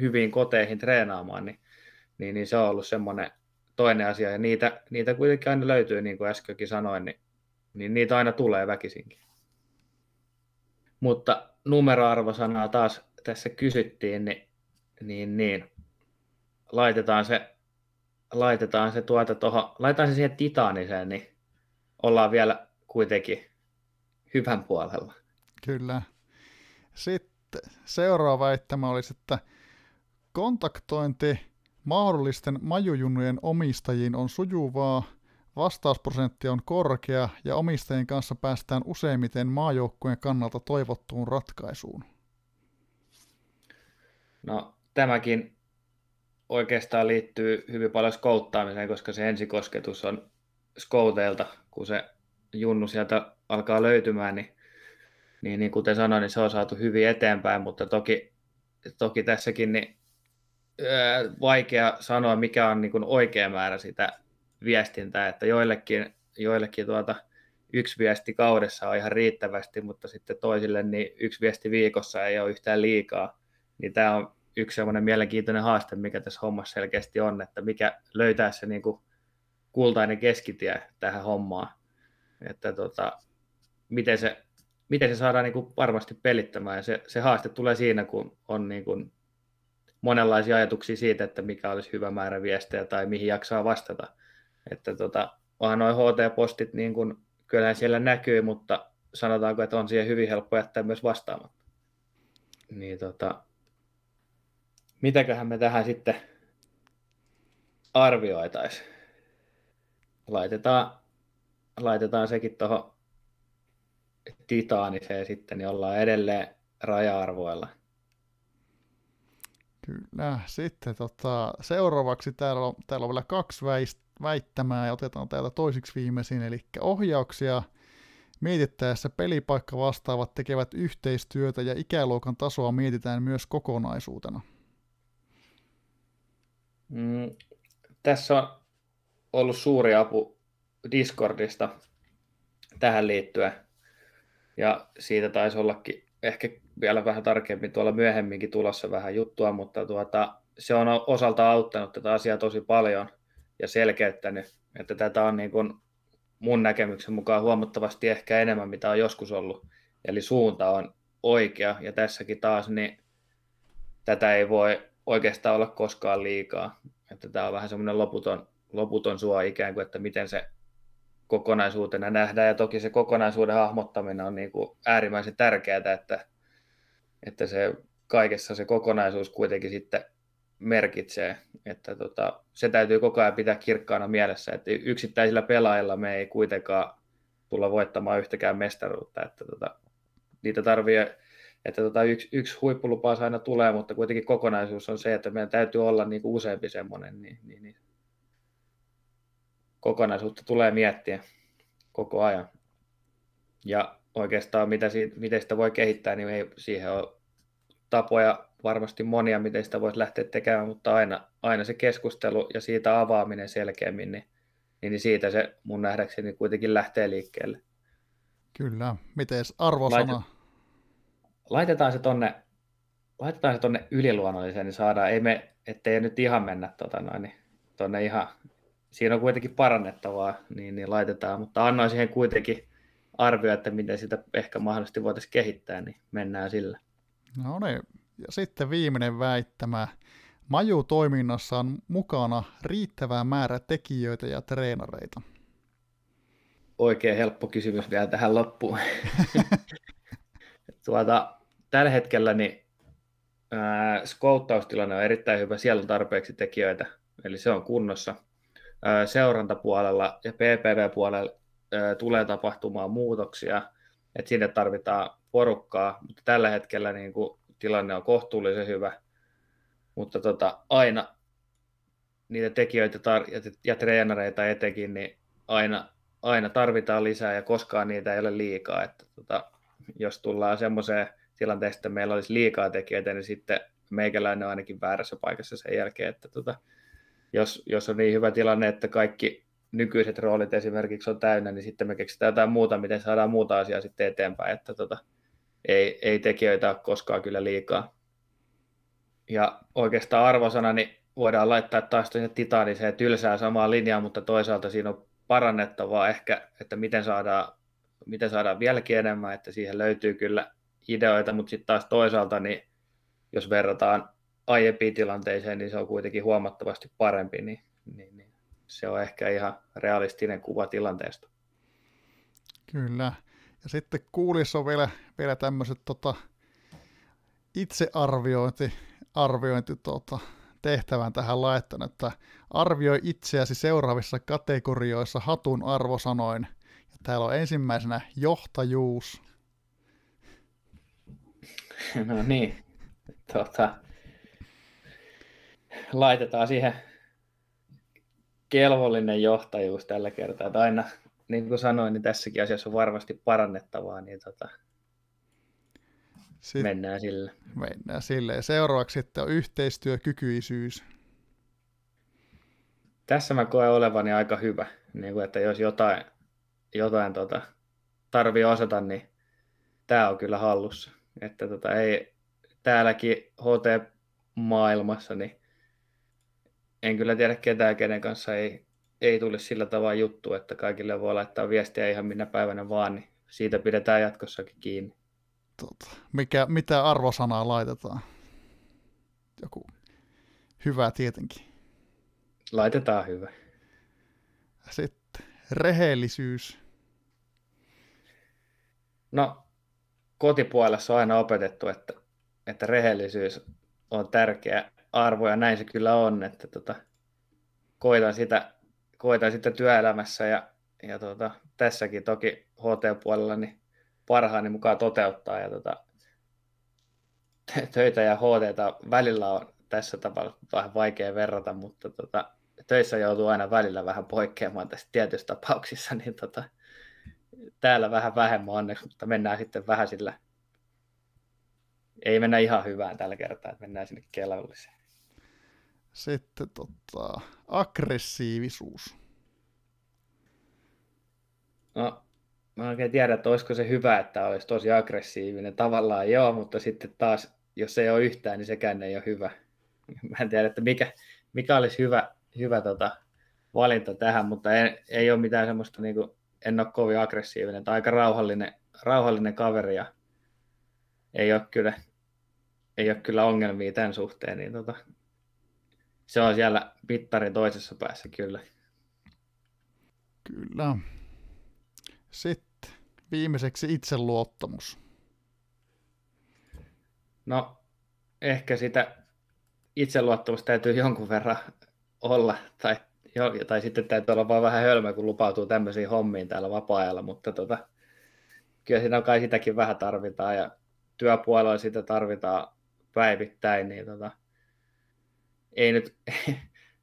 hyviin koteihin treenaamaan, niin, niin, niin se on ollut semmoinen toinen asia. Ja niitä, niitä kuitenkin aina löytyy, niin kuin äskenkin sanoin, niin, niin niitä aina tulee väkisinkin. Mutta numeroarvosanaa taas tässä kysyttiin, niin, niin, niin laitetaan se, laitetaan se tuota tuohon, laitetaan se siihen titaaniseen, niin ollaan vielä kuitenkin hyvän puolella. Kyllä. Sitten seuraava väittämä olisi, että kontaktointi mahdollisten majujunnujen omistajiin on sujuvaa, vastausprosentti on korkea ja omistajien kanssa päästään useimmiten maajoukkueen kannalta toivottuun ratkaisuun. No tämäkin oikeastaan liittyy hyvin paljon skouttaamiseen, koska se ensikosketus on skouteilta, kun se junnu sieltä alkaa löytymään, niin, niin, niin kuten sanoin, niin se on saatu hyvin eteenpäin, mutta toki, toki tässäkin niin, ää, vaikea sanoa, mikä on niin kuin oikea määrä sitä viestintää, että joillekin, joillekin tuota, yksi viesti kaudessa on ihan riittävästi, mutta sitten toisille niin yksi viesti viikossa ei ole yhtään liikaa. Niin tämä on yksi sellainen mielenkiintoinen haaste, mikä tässä hommassa selkeästi on, että mikä löytää se niin kuin kultainen keskitie tähän hommaan. Että tota, miten, se, miten se saadaan niin kuin varmasti pelittämään. Ja se, se haaste tulee siinä, kun on niin kuin monenlaisia ajatuksia siitä, että mikä olisi hyvä määrä viestejä tai mihin jaksaa vastata. Että tota, onhan noin HT-postit, niin kun, kyllähän siellä näkyy, mutta sanotaanko, että on siihen hyvin helppo jättää myös vastaamatta. Niin tota, mitäköhän me tähän sitten arvioitaisiin? Laitetaan, laitetaan sekin tuohon titaaniseen sitten, niin ollaan edelleen raja-arvoilla. Kyllä. Sitten tota, seuraavaksi täällä on, täällä on vielä kaksi väittämää ja otetaan täältä toisiksi viimeisin, eli ohjauksia mietittäessä pelipaikka vastaavat tekevät yhteistyötä ja ikäluokan tasoa mietitään myös kokonaisuutena. Mm, tässä on ollut suuri apu Discordista tähän liittyen. Ja siitä taisi ollakin ehkä vielä vähän tarkemmin tuolla myöhemminkin tulossa vähän juttua, mutta tuota, se on osalta auttanut tätä asiaa tosi paljon ja selkeyttänyt, että tätä on niin kuin mun näkemyksen mukaan huomattavasti ehkä enemmän, mitä on joskus ollut. Eli suunta on oikea ja tässäkin taas niin tätä ei voi oikeastaan olla koskaan liikaa. Että tämä on vähän semmoinen loputon, loputon suo ikään kuin, että miten se kokonaisuutena nähdään. Ja toki se kokonaisuuden hahmottaminen on niin kuin äärimmäisen tärkeää, että, että se kaikessa se kokonaisuus kuitenkin sitten merkitsee. Että tota, se täytyy koko ajan pitää kirkkaana mielessä, että yksittäisillä pelaajilla me ei kuitenkaan tulla voittamaan yhtäkään mestaruutta. Että tota, niitä tarvii, että tota yksi, yksi huippulupaus aina tulee, mutta kuitenkin kokonaisuus on se, että meidän täytyy olla niin kuin useampi semmoinen, niin, niin, niin kokonaisuutta tulee miettiä koko ajan. Ja oikeastaan mitä siitä, miten sitä voi kehittää, niin ei siihen ole tapoja varmasti monia, miten sitä voisi lähteä tekemään, mutta aina, aina se keskustelu ja siitä avaaminen selkeämmin, niin, niin siitä se mun nähdäkseni kuitenkin lähtee liikkeelle. Kyllä. Miten arvosana? Laitet, laitetaan se tonne, laitetaan se tonne yliluonnolliseen, niin saadaan, ei me, ettei nyt ihan mennä tota noin, niin tonne ihan, siinä on kuitenkin parannettavaa, niin, niin laitetaan, mutta annoin siihen kuitenkin arvio, että miten sitä ehkä mahdollisesti voitaisiin kehittää, niin mennään sillä. No niin, ja sitten viimeinen väittämä. Maju-toiminnassa on mukana riittävää määrä tekijöitä ja treenareita. Oikein helppo kysymys vielä tähän loppuun. tuota, tällä hetkellä niin, ää, skouttaustilanne on erittäin hyvä, siellä on tarpeeksi tekijöitä, eli se on kunnossa. Ää, seurantapuolella ja PPV-puolella ää, tulee tapahtumaan muutoksia, että sinne tarvitaan porukkaa, mutta tällä hetkellä niin kuin, tilanne on kohtuullisen hyvä, mutta tota, aina niitä tekijöitä tar- ja, ja treenareita etenkin, niin aina, aina tarvitaan lisää ja koskaan niitä ei ole liikaa. Että tota, jos tullaan semmoiseen tilanteeseen, että meillä olisi liikaa tekijöitä, niin sitten meikäläinen on ainakin väärässä paikassa sen jälkeen, että tota, jos, jos on niin hyvä tilanne, että kaikki nykyiset roolit esimerkiksi on täynnä, niin sitten me keksitään jotain muuta, miten saadaan muuta asiaa sitten eteenpäin, että tota, ei, ei tekijöitä ole koskaan kyllä liikaa. Ja oikeastaan arvosana niin voidaan laittaa taas titaaniseen tylsää samaa linjaa, mutta toisaalta siinä on parannettavaa ehkä, että miten saadaan, miten saadaan vieläkin enemmän, että siihen löytyy kyllä ideoita, mutta sitten taas toisaalta, niin jos verrataan aiempiin tilanteeseen, niin se on kuitenkin huomattavasti parempi, niin, niin, niin se on ehkä ihan realistinen kuva tilanteesta. Kyllä. Ja sitten kuulissa on vielä, vielä tämmöiset tota, itsearviointi arviointi, tota, tehtävän tähän laittanut, että arvioi itseäsi seuraavissa kategorioissa hatun arvosanoin. Ja täällä on ensimmäisenä johtajuus. No niin, tota, laitetaan siihen kelvollinen johtajuus tällä kertaa. Että aina, niin kuin sanoin, niin tässäkin asiassa on varmasti parannettavaa, niin tota, sitten mennään sille. Mennään sille. Ja seuraavaksi sitten on yhteistyökykyisyys. Tässä mä koen olevani aika hyvä, niin kuin, että jos jotain, jotain tota, tarvii osata, niin tämä on kyllä hallussa. Että tota, ei, täälläkin HT-maailmassa, niin en kyllä tiedä ketään, kenen kanssa ei, ei tule sillä tavalla juttu, että kaikille voi laittaa viestiä ihan minä päivänä vaan, niin siitä pidetään jatkossakin kiinni. Tota, mikä, mitä arvosanaa laitetaan? Joku hyvä tietenkin. Laitetaan hyvä. Sitten rehellisyys. No, kotipuolessa on aina opetettu, että, että rehellisyys on tärkeä arvo ja näin se kyllä on, että tota, koitan, sitä, koitan sitä työelämässä ja, ja tota, tässäkin toki HT-puolella niin parhaani mukaan toteuttaa ja tota, töitä ja HT välillä on tässä tapauksessa vähän vaikea verrata, mutta tota, töissä joutuu aina välillä vähän poikkeamaan tästä tietyissä tapauksissa, niin tota, täällä vähän vähemmän onneksi, mutta mennään sitten vähän sillä, ei mennä ihan hyvään tällä kertaa, että mennään sinne kelvolliseen. Sitten tota, aggressiivisuus. No, mä oikein tiedä, että olisiko se hyvä, että olisi tosi aggressiivinen. Tavallaan joo, mutta sitten taas, jos ei ole yhtään, niin sekään ei ole hyvä. Mä en tiedä, että mikä, mikä olisi hyvä, hyvä tota, valinta tähän, mutta ei, ei ole mitään semmoista, niin kuin, en ole kovin aggressiivinen tai aika rauhallinen, rauhallinen kaveri ja ei ole kyllä, ei ole kyllä ongelmia tämän suhteen, niin tota, se on siellä mittarin toisessa päässä kyllä. Kyllä. Sitten viimeiseksi itseluottamus. No, ehkä sitä itseluottamusta täytyy jonkun verran olla, tai, tai sitten täytyy olla vaan vähän hölmö, kun lupautuu tämmöisiin hommiin täällä vapaa-ajalla, mutta tota, kyllä siinä kai sitäkin vähän tarvitaan ja työpuolella sitä tarvitaan päivittäin, niin tota, ei nyt,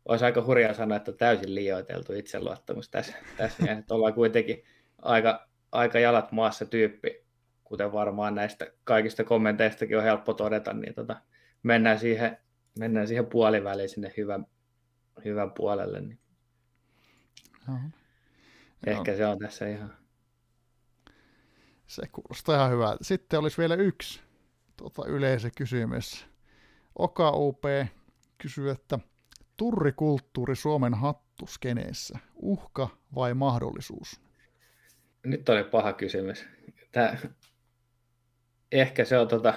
olisi aika hurjaa sanoa, että täysin liioiteltu itseluottamus tässä, tässä mielessä, että ollaan kuitenkin aika, aika jalat maassa tyyppi, kuten varmaan näistä kaikista kommenteistakin on helppo todeta, niin tota, mennään, siihen, mennään siihen puoliväliin sinne hyvän, hyvän puolelle. Niin. Oho. Ehkä no. se on tässä ihan... Se kuulostaa ihan hyvältä. Sitten olisi vielä yksi tota, yleisökysymys. Oka UP kysyy, että turrikulttuuri Suomen hattuskeneessä, uhka vai mahdollisuus? Nyt oli paha kysymys. Tää... Ehkä, se on, tota...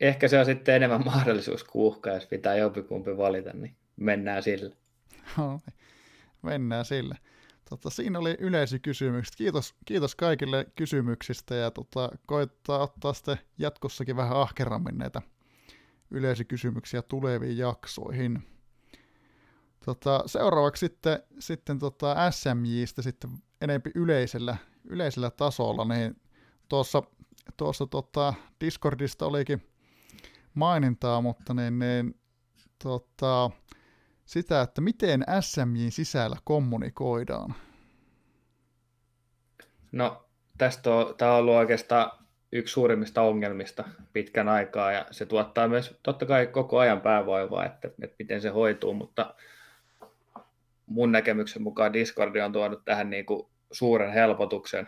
Ehkä se on sitten enemmän mahdollisuus kuin uhka, jos pitää jompikumpi valita, niin mennään sillä. Mennään sillä. Tota, siinä oli yleisökysymykset. Kiitos, kiitos kaikille kysymyksistä ja tota, koittaa ottaa sitten jatkossakin vähän ahkerammin näitä yleisökysymyksiä tuleviin jaksoihin. Tota, seuraavaksi sitten, sitten tota SMJistä sitten enempi yleisellä, yleisellä tasolla, niin tuossa, tuossa tota Discordista olikin mainintaa, mutta niin, niin tota, sitä, että miten SMJin sisällä kommunikoidaan? No, tästä on, tämä on ollut oikeastaan yksi suurimmista ongelmista pitkän aikaa, ja se tuottaa myös totta kai koko ajan päävoivaa, että, että miten se hoituu, mutta mun näkemyksen mukaan Discord on tuonut tähän niin kuin suuren helpotuksen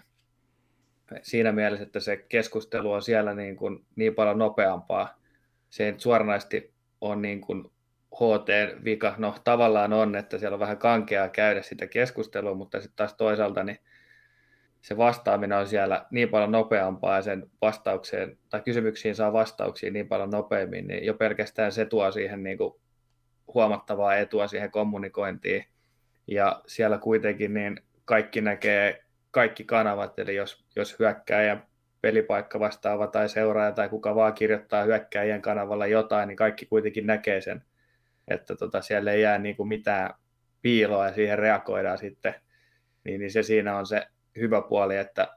siinä mielessä, että se keskustelu on siellä niin, kuin niin paljon nopeampaa. Se ei suoranaisesti ole niin kuin HT-vika, no tavallaan on, että siellä on vähän kankeaa käydä sitä keskustelua, mutta sitten taas toisaalta niin se vastaaminen on siellä niin paljon nopeampaa ja sen vastaukseen tai kysymyksiin saa vastauksia niin paljon nopeammin, niin jo pelkästään se tuo siihen niin kuin huomattavaa etua siihen kommunikointiin. Ja siellä kuitenkin niin kaikki näkee kaikki kanavat, eli jos, jos hyökkääjä pelipaikka vastaava tai seuraaja tai kuka vaan kirjoittaa hyökkääjien kanavalla jotain, niin kaikki kuitenkin näkee sen että tota, siellä ei jää niin kuin mitään piiloa ja siihen reagoidaan sitten, niin, niin se siinä on se hyvä puoli, että,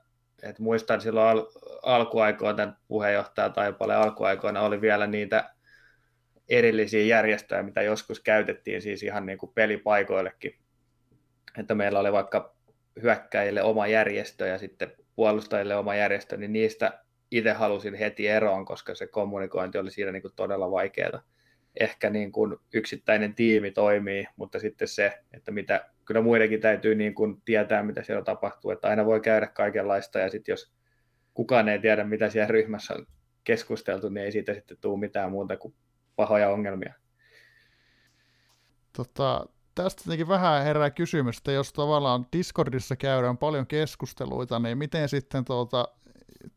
että muistan silloin al- alkuaikoina tämän puheenjohtaja tai paljon alkuaikoina oli vielä niitä erillisiä järjestöjä, mitä joskus käytettiin siis ihan niin kuin pelipaikoillekin. Että meillä oli vaikka hyökkäjille oma järjestö ja sitten puolustajille oma järjestö, niin niistä itse halusin heti eroon, koska se kommunikointi oli siinä niin kuin todella vaikeaa ehkä niin kuin yksittäinen tiimi toimii, mutta sitten se, että mitä, kyllä muidenkin täytyy niin kuin tietää, mitä siellä tapahtuu, että aina voi käydä kaikenlaista ja sitten jos kukaan ei tiedä, mitä siellä ryhmässä on keskusteltu, niin ei siitä sitten tule mitään muuta kuin pahoja ongelmia. Tota, tästä tietenkin vähän herää kysymys, että jos tavallaan Discordissa käydään paljon keskusteluita, niin miten sitten tuota,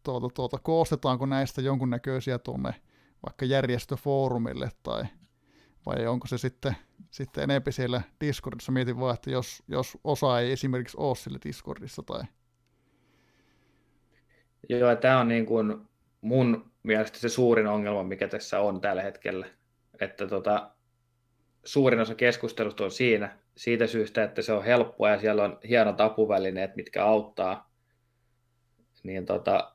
tuota, tuota, koostetaanko näistä jonkunnäköisiä tuonne vaikka järjestöfoorumille tai vai onko se sitten, sitten enempi siellä Discordissa? Mietin vaan, että jos, jos osa ei esimerkiksi ole sillä Discordissa tai... Joo, tämä on niin kuin mun mielestä se suurin ongelma, mikä tässä on tällä hetkellä. Että tota, suurin osa keskustelusta on siinä, siitä syystä, että se on helppoa ja siellä on hienot apuvälineet, mitkä auttaa. Niin tota,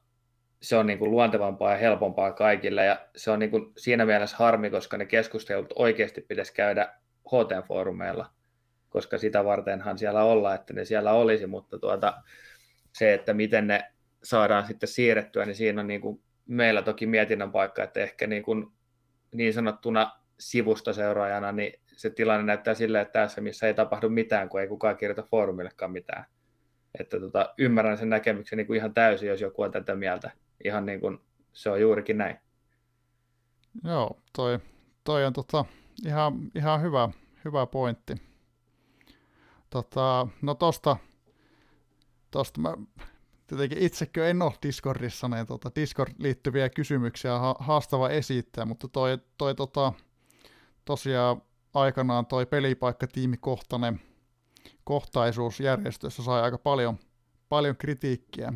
se on niin kuin luontevampaa ja helpompaa kaikille ja se on niin kuin siinä mielessä harmi, koska ne keskustelut oikeasti pitäisi käydä HT-foorumeilla, koska sitä vartenhan siellä ollaan, että ne siellä olisi, mutta tuota, se, että miten ne saadaan sitten siirrettyä, niin siinä on niin kuin meillä toki mietinnän paikka, että ehkä niin, kuin niin sanottuna sivustoseuraajana, niin se tilanne näyttää silleen, että tässä missä ei tapahdu mitään, kun ei kukaan kirjoita foorumillekaan mitään. Että tota, ymmärrän sen näkemyksen niin kuin ihan täysin, jos joku on tätä mieltä ihan niin kuin se on juurikin näin. Joo, toi, toi on tota, ihan, ihan hyvä, hyvä pointti. Tota, no tosta, tosta mä tietenkin itsekö en ole Discordissa, niin tota Discord liittyviä kysymyksiä ha- haastava esittää, mutta toi, toi tota, tosiaan aikanaan toi pelipaikkatiimikohtainen kohtaisuus järjestössä sai aika paljon, paljon kritiikkiä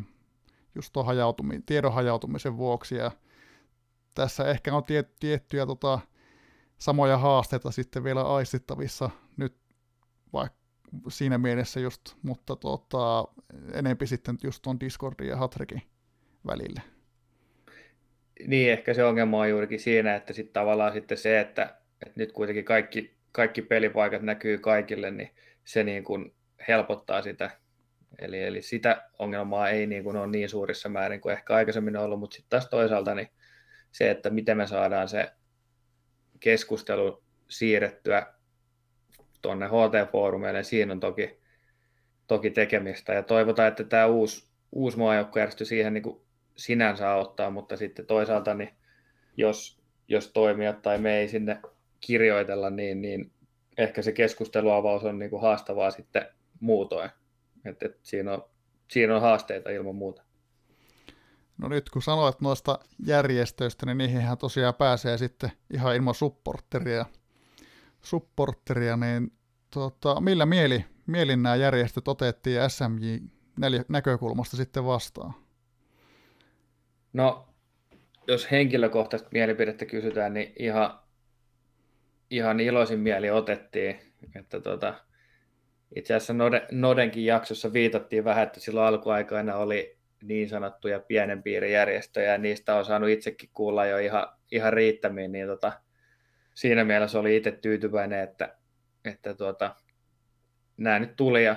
just tuon hajautumi, tiedon hajautumisen vuoksi. Ja tässä ehkä on tiet, tiettyjä tota, samoja haasteita sitten vielä aistittavissa nyt vaikka siinä mielessä just, mutta tota, enempi sitten just tuon Discordin ja Hatrekin välille. Niin, ehkä se ongelma on juurikin siinä, että sitten tavallaan sitten se, että, että nyt kuitenkin kaikki, kaikki pelipaikat näkyy kaikille, niin se niin kuin helpottaa sitä. Eli, eli sitä ongelmaa ei niin kuin ole niin suurissa määrin kuin ehkä aikaisemmin ollut, mutta sitten taas toisaalta niin se, että miten me saadaan se keskustelu siirrettyä tuonne HT-foorumeille, siinä on toki, toki tekemistä. Ja toivotaan, että tämä uusi, uusi maajoukkojärjestö siihen niin kuin sinänsä auttaa, mutta sitten toisaalta niin jos, jos toimijat tai me ei sinne kirjoitella, niin, niin ehkä se keskusteluavaus on niin kuin haastavaa sitten muutoin. Et, et siinä, on, siinä on haasteita ilman muuta. No nyt kun sanoit noista järjestöistä, niin niihinhän tosiaan pääsee sitten ihan ilman supporteria. supporteria niin tota, millä mieli, mielin nämä järjestöt otettiin SMJ näkökulmasta sitten vastaan? No, jos henkilökohtaista mielipidettä kysytään, niin ihan, ihan iloisin mieli otettiin. Että tota, itse asiassa Nodenkin jaksossa viitattiin vähän, että silloin alkuaikoina oli niin sanottuja pienen piirin järjestöjä, ja niistä on saanut itsekin kuulla jo ihan, ihan riittämiin, niin tota, siinä mielessä oli itse tyytyväinen, että, että tuota, nämä nyt tuli ja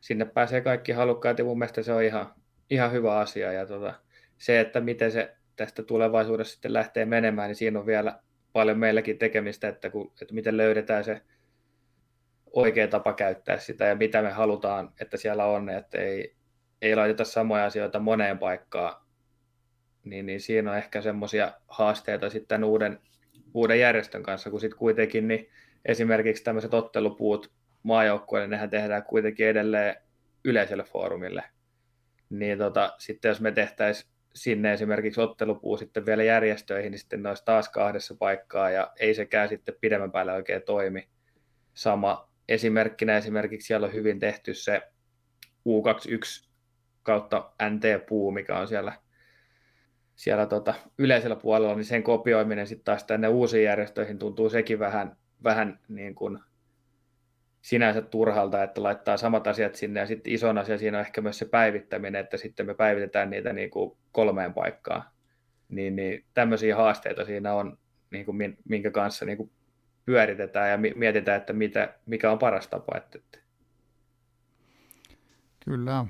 sinne pääsee kaikki halukkaat ja mun mielestä se on ihan, ihan hyvä asia. Ja tota, se, että miten se tästä tulevaisuudessa sitten lähtee menemään, niin siinä on vielä paljon meilläkin tekemistä, että, kun, että miten löydetään se oikea tapa käyttää sitä ja mitä me halutaan, että siellä on, että ei, ei laiteta samoja asioita moneen paikkaan, niin, niin siinä on ehkä semmoisia haasteita sitten uuden, uuden järjestön kanssa, kun sitten kuitenkin niin esimerkiksi tämmöiset ottelupuut maajoukkueille, nehän tehdään kuitenkin edelleen yleiselle foorumille. Niin tota, sitten jos me tehtäisiin sinne esimerkiksi ottelupuu sitten vielä järjestöihin, niin sitten ne olisi taas kahdessa paikkaa ja ei sekään sitten pidemmän päälle oikein toimi. Sama esimerkkinä esimerkiksi siellä on hyvin tehty se U21 kautta NT-puu, mikä on siellä, siellä tota, yleisellä puolella, niin sen kopioiminen sitten taas tänne uusiin järjestöihin tuntuu sekin vähän, vähän niin kuin sinänsä turhalta, että laittaa samat asiat sinne ja sitten ison asia siinä on ehkä myös se päivittäminen, että sitten me päivitetään niitä niin kuin kolmeen paikkaan. Niin, niin tämmöisiä haasteita siinä on, niin kuin minkä kanssa niin kuin pyöritetään ja mietitään, että mitä, mikä on paras tapa. Että. Kyllä.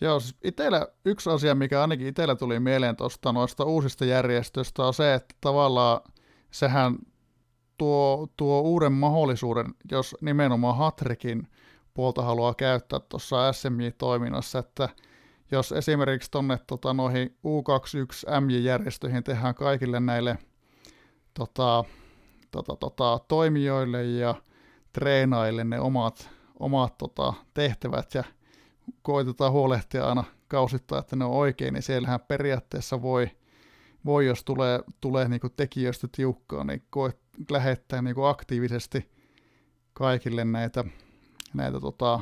Joo, siis itellä, yksi asia, mikä ainakin itsellä tuli mieleen tuosta noista uusista järjestöistä on se, että tavallaan sehän tuo, tuo uuden mahdollisuuden, jos nimenomaan Hatrikin puolta haluaa käyttää tuossa SMI-toiminnassa, että jos esimerkiksi tuonne tota, noihin U21 MJ-järjestöihin tehdään kaikille näille tota, tota, tota, toimijoille ja treenaille ne omat, omat tota, tehtävät. Ja koitetaan huolehtia aina kausittaa, että ne on oikein, niin siellähän periaatteessa voi, voi jos tulee, tulee niin tekijöistä tiukkaa, niin koet, lähettää niin aktiivisesti kaikille näitä, näitä tota,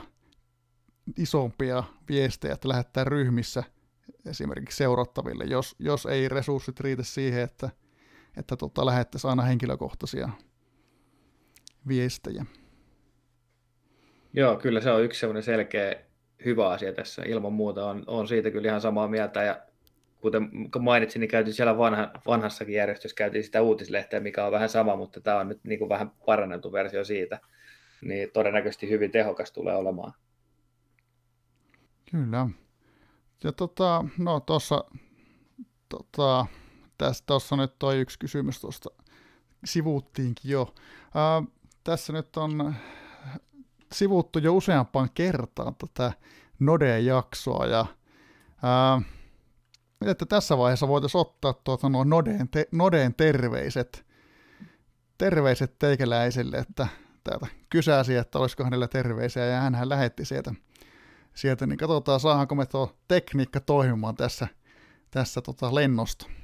isompia viestejä, että lähettää ryhmissä esimerkiksi seurattaville, jos, jos ei resurssit riitä siihen, että, että tota, lähettäisiin aina henkilökohtaisia viestejä. Joo, kyllä se on yksi sellainen selkeä hyvä asia tässä. Ilman muuta on, on siitä kyllä ihan samaa mieltä. Ja kuten mainitsin, niin käytiin siellä vanha, vanhassakin järjestössä, käytiin sitä uutislehteä, mikä on vähän sama, mutta tämä on nyt niin kuin vähän parannettu versio siitä. Niin todennäköisesti hyvin tehokas tulee olemaan. Kyllä. Ja tota, no tuossa, tota, tässä tuossa nyt toi yksi kysymys tuosta sivuuttiinkin jo. Ää, tässä nyt on sivuttu jo useampaan kertaan tätä Node-jaksoa ja ää, että tässä vaiheessa voitaisiin ottaa tuota no Nodeen, te, Nodeen terveiset, terveiset teikäläisille, että täältä kysäsi, että olisiko hänellä terveisiä ja hän lähetti sieltä, sieltä niin katsotaan saadaanko me tuo tekniikka toimimaan tässä, tässä tota lennosta.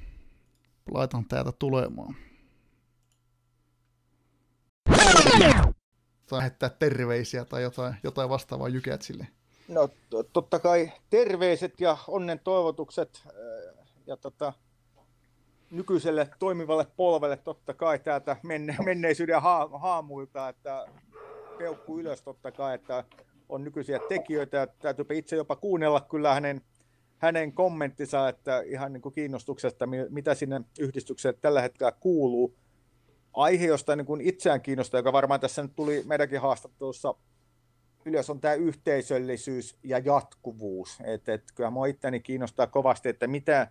Laitan täältä tulemaan lähettää terveisiä tai jotain, jotain vastaavaa jykät sille? No totta kai terveiset ja onnen toivotukset äh, ja tota, nykyiselle toimivalle polvelle totta kai täältä menne, menneisyyden ha, haamuilta, että peukku ylös totta kai, että on nykyisiä tekijöitä ja täytyy itse jopa kuunnella kyllä hänen hänen kommenttinsa, että ihan niin kuin kiinnostuksesta, mitä sinne yhdistykseen tällä hetkellä kuuluu. Aihe, josta niin kuin itseään kiinnostaa, joka varmaan tässä nyt tuli meidänkin haastattelussa ylös, on tämä yhteisöllisyys ja jatkuvuus. Et, et, kyllä minua itteni kiinnostaa kovasti, että mitä,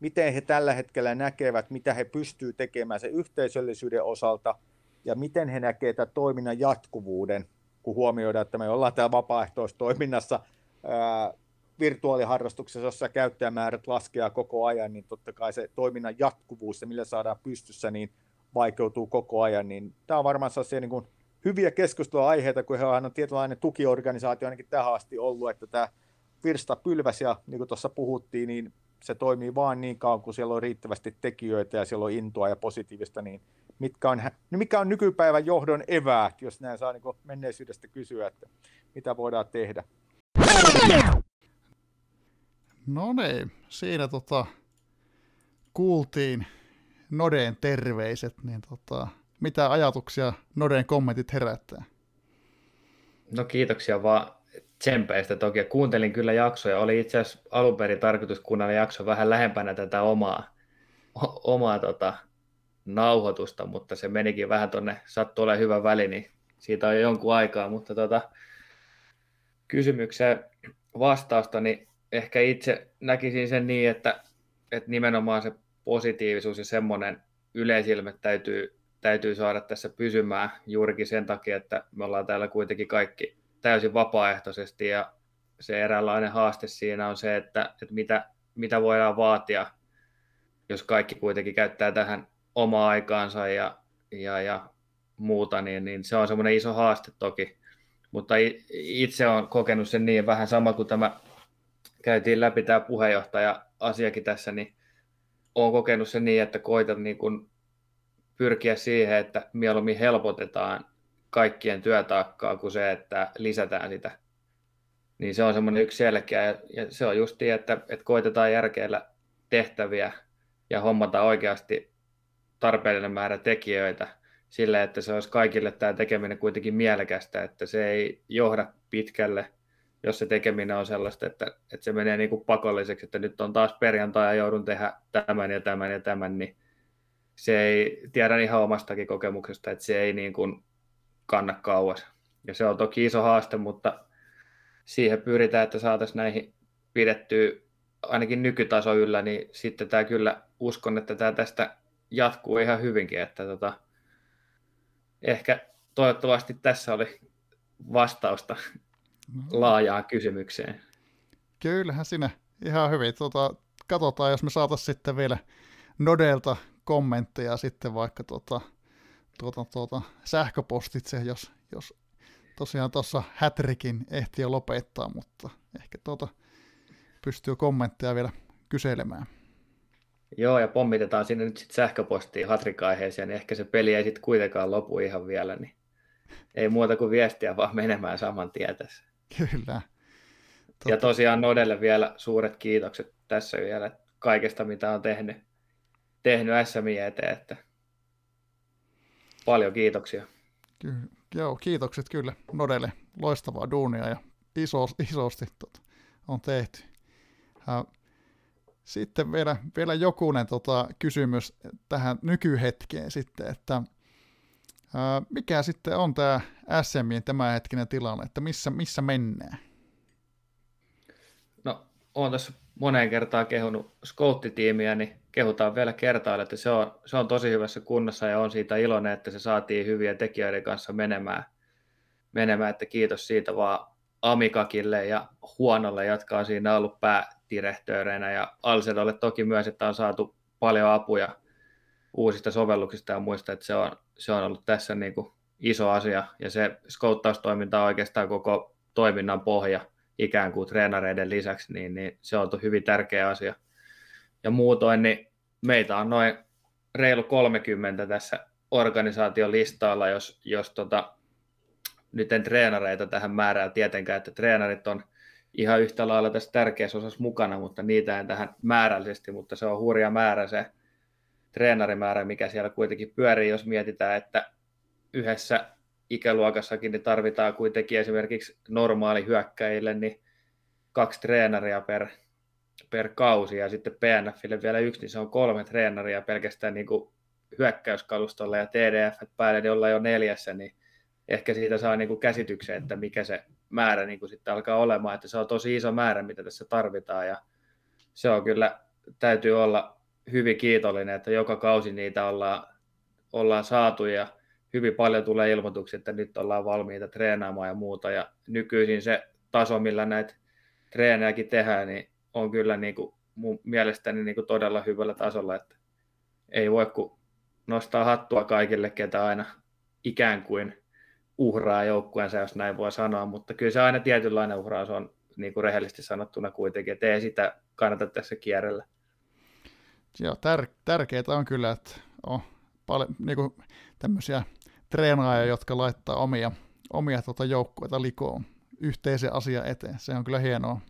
miten he tällä hetkellä näkevät, mitä he pystyvät tekemään sen yhteisöllisyyden osalta ja miten he näkevät tämän toiminnan jatkuvuuden, kun huomioidaan, että me ollaan täällä vapaaehtoistoiminnassa virtuaaliharrastuksessa, jossa käyttäjämäärät laskeaa koko ajan, niin totta kai se toiminnan jatkuvuus ja millä saadaan pystyssä, niin vaikeutuu koko ajan. Niin tämä on varmaan sellaisia niin kuin hyviä keskusteluaiheita, kun he on tietynlainen tukiorganisaatio ainakin tähän asti ollut, että tämä virsta pylväs ja niin kuin tuossa puhuttiin, niin se toimii vaan niin kauan, kun siellä on riittävästi tekijöitä ja siellä on intoa ja positiivista, niin mitkä on, niin mikä on nykypäivän johdon eväät, jos näin saa niin menneisyydestä kysyä, että mitä voidaan tehdä. No niin, siinä tota, kuultiin Noden terveiset, niin tota, mitä ajatuksia Noden kommentit herättää? No kiitoksia vaan tsempeistä toki. Kuuntelin kyllä jaksoja. Oli itse asiassa alun perin tarkoitus kuunnella jakso vähän lähempänä tätä omaa, omaa tota, nauhoitusta, mutta se menikin vähän tuonne, sattui olemaan hyvä väli, niin siitä on jo jonkun aikaa, mutta tota, kysymykseen vastausta, niin ehkä itse näkisin sen niin, että, että nimenomaan se positiivisuus ja semmoinen yleisilme täytyy, täytyy saada tässä pysymään juurikin sen takia, että me ollaan täällä kuitenkin kaikki täysin vapaaehtoisesti ja se eräänlainen haaste siinä on se, että, että mitä, mitä voidaan vaatia, jos kaikki kuitenkin käyttää tähän omaa aikaansa ja, ja, ja muuta, niin, niin se on semmoinen iso haaste toki. Mutta itse olen kokenut sen niin vähän sama kuin tämä käytiin läpi tämä puheenjohtaja-asiakin tässä, niin olen kokenut sen niin, että koitan niin kuin pyrkiä siihen, että mieluummin helpotetaan kaikkien työtaakkaa kuin se, että lisätään sitä. Niin se on semmoinen yksi selkeä, ja se on just niin, että, että koitetaan järkeillä tehtäviä ja hommata oikeasti tarpeellinen määrä tekijöitä sille, että se olisi kaikille tämä tekeminen kuitenkin mielekästä, että se ei johda pitkälle – jos se tekeminen on sellaista, että, että se menee niin kuin pakolliseksi, että nyt on taas perjantai ja joudun tehdä tämän ja tämän ja tämän, niin se ei, tiedän ihan omastakin kokemuksesta, että se ei niin kuin kanna kauas. Ja se on toki iso haaste, mutta siihen pyritään, että saataisiin näihin pidettyä ainakin nykytaso yllä, niin sitten tämä kyllä uskon, että tämä tästä jatkuu ihan hyvinkin, että tota, ehkä toivottavasti tässä oli vastausta laajaan kysymykseen. Kyllähän sinä ihan hyvin. Tuota, katsotaan, jos me saataisiin sitten vielä Nodelta kommentteja sitten vaikka tuota, tuota, tuota, sähköpostitse, jos, jos tosiaan tuossa hätrikin ehti jo lopettaa, mutta ehkä tuota, pystyy kommentteja vielä kyselemään. Joo, ja pommitetaan sinne nyt sitten sähköpostiin hatrikaiheeseen, niin ehkä se peli ei sitten kuitenkaan lopu ihan vielä, niin ei muuta kuin viestiä vaan menemään saman tien tässä. Kyllä. Totta. Ja tosiaan Nodelle vielä suuret kiitokset tässä vielä kaikesta, mitä on tehnyt, tehnyt SMI eteen. Että paljon kiitoksia. Kyllä, joo, kiitokset kyllä Nodelle. Loistavaa duunia ja iso, isosti tota, on tehty. Sitten vielä, vielä jokunen tota, kysymys tähän nykyhetkeen sitten, että mikä sitten on tämä SMin tämänhetkinen tilanne, että missä, missä mennään? No, olen tässä moneen kertaan kehunut skouttitiimiä, niin kehutaan vielä kertaa, että se on, se on tosi hyvässä kunnossa ja on siitä iloinen, että se saatiin hyviä tekijöiden kanssa menemään. menemään että kiitos siitä vaan Amikakille ja Huonolle, jotka on siinä ollut päädirehtööreinä ja Alsedolle toki myös, että on saatu paljon apuja uusista sovelluksista ja muista, että se on, se on ollut tässä niin kuin iso asia ja se skouttaustoiminta on oikeastaan koko toiminnan pohja ikään kuin treenareiden lisäksi, niin, niin se on hyvin tärkeä asia. Ja muutoin, niin meitä on noin reilu 30 tässä organisaation listalla, jos, jos tota, nyt en treenareita tähän määrää tietenkään, että treenarit on ihan yhtä lailla tässä tärkeässä osassa mukana, mutta niitä en tähän määrällisesti, mutta se on hurja määrä se treenarimäärä, mikä siellä kuitenkin pyörii, jos mietitään, että yhdessä ikäluokassakin niin tarvitaan kuitenkin esimerkiksi normaali hyökkäjille niin kaksi treenaria per, per kausi. Ja sitten PNFille vielä yksi, niin se on kolme treenaria pelkästään niin kuin hyökkäyskalustolla. Ja TDF päälle, niin ollaan jo neljässä, niin ehkä siitä saa niin kuin käsityksen, että mikä se määrä niin kuin sitten alkaa olemaan, että se on tosi iso määrä, mitä tässä tarvitaan. Ja se on kyllä, täytyy olla hyvin kiitollinen, että joka kausi niitä ollaan, ollaan saatu ja hyvin paljon tulee ilmoituksia, että nyt ollaan valmiita treenaamaan ja muuta ja nykyisin se taso, millä näitä treenejäkin tehdään, niin on kyllä niin kuin mun mielestäni niin kuin todella hyvällä tasolla, että ei voi kuin nostaa hattua kaikille, ketä aina ikään kuin uhraa joukkueensa, jos näin voi sanoa, mutta kyllä se aina tietynlainen uhraus on niin kuin rehellisesti sanottuna kuitenkin, että ei sitä kannata tässä kierrellä. Joo, tär- tärkeää on kyllä, että on paljon niin kuin tämmöisiä treenaajia, jotka laittaa omia, omia tuota joukkueita likoon yhteisen asian eteen. Se on kyllä hienoa.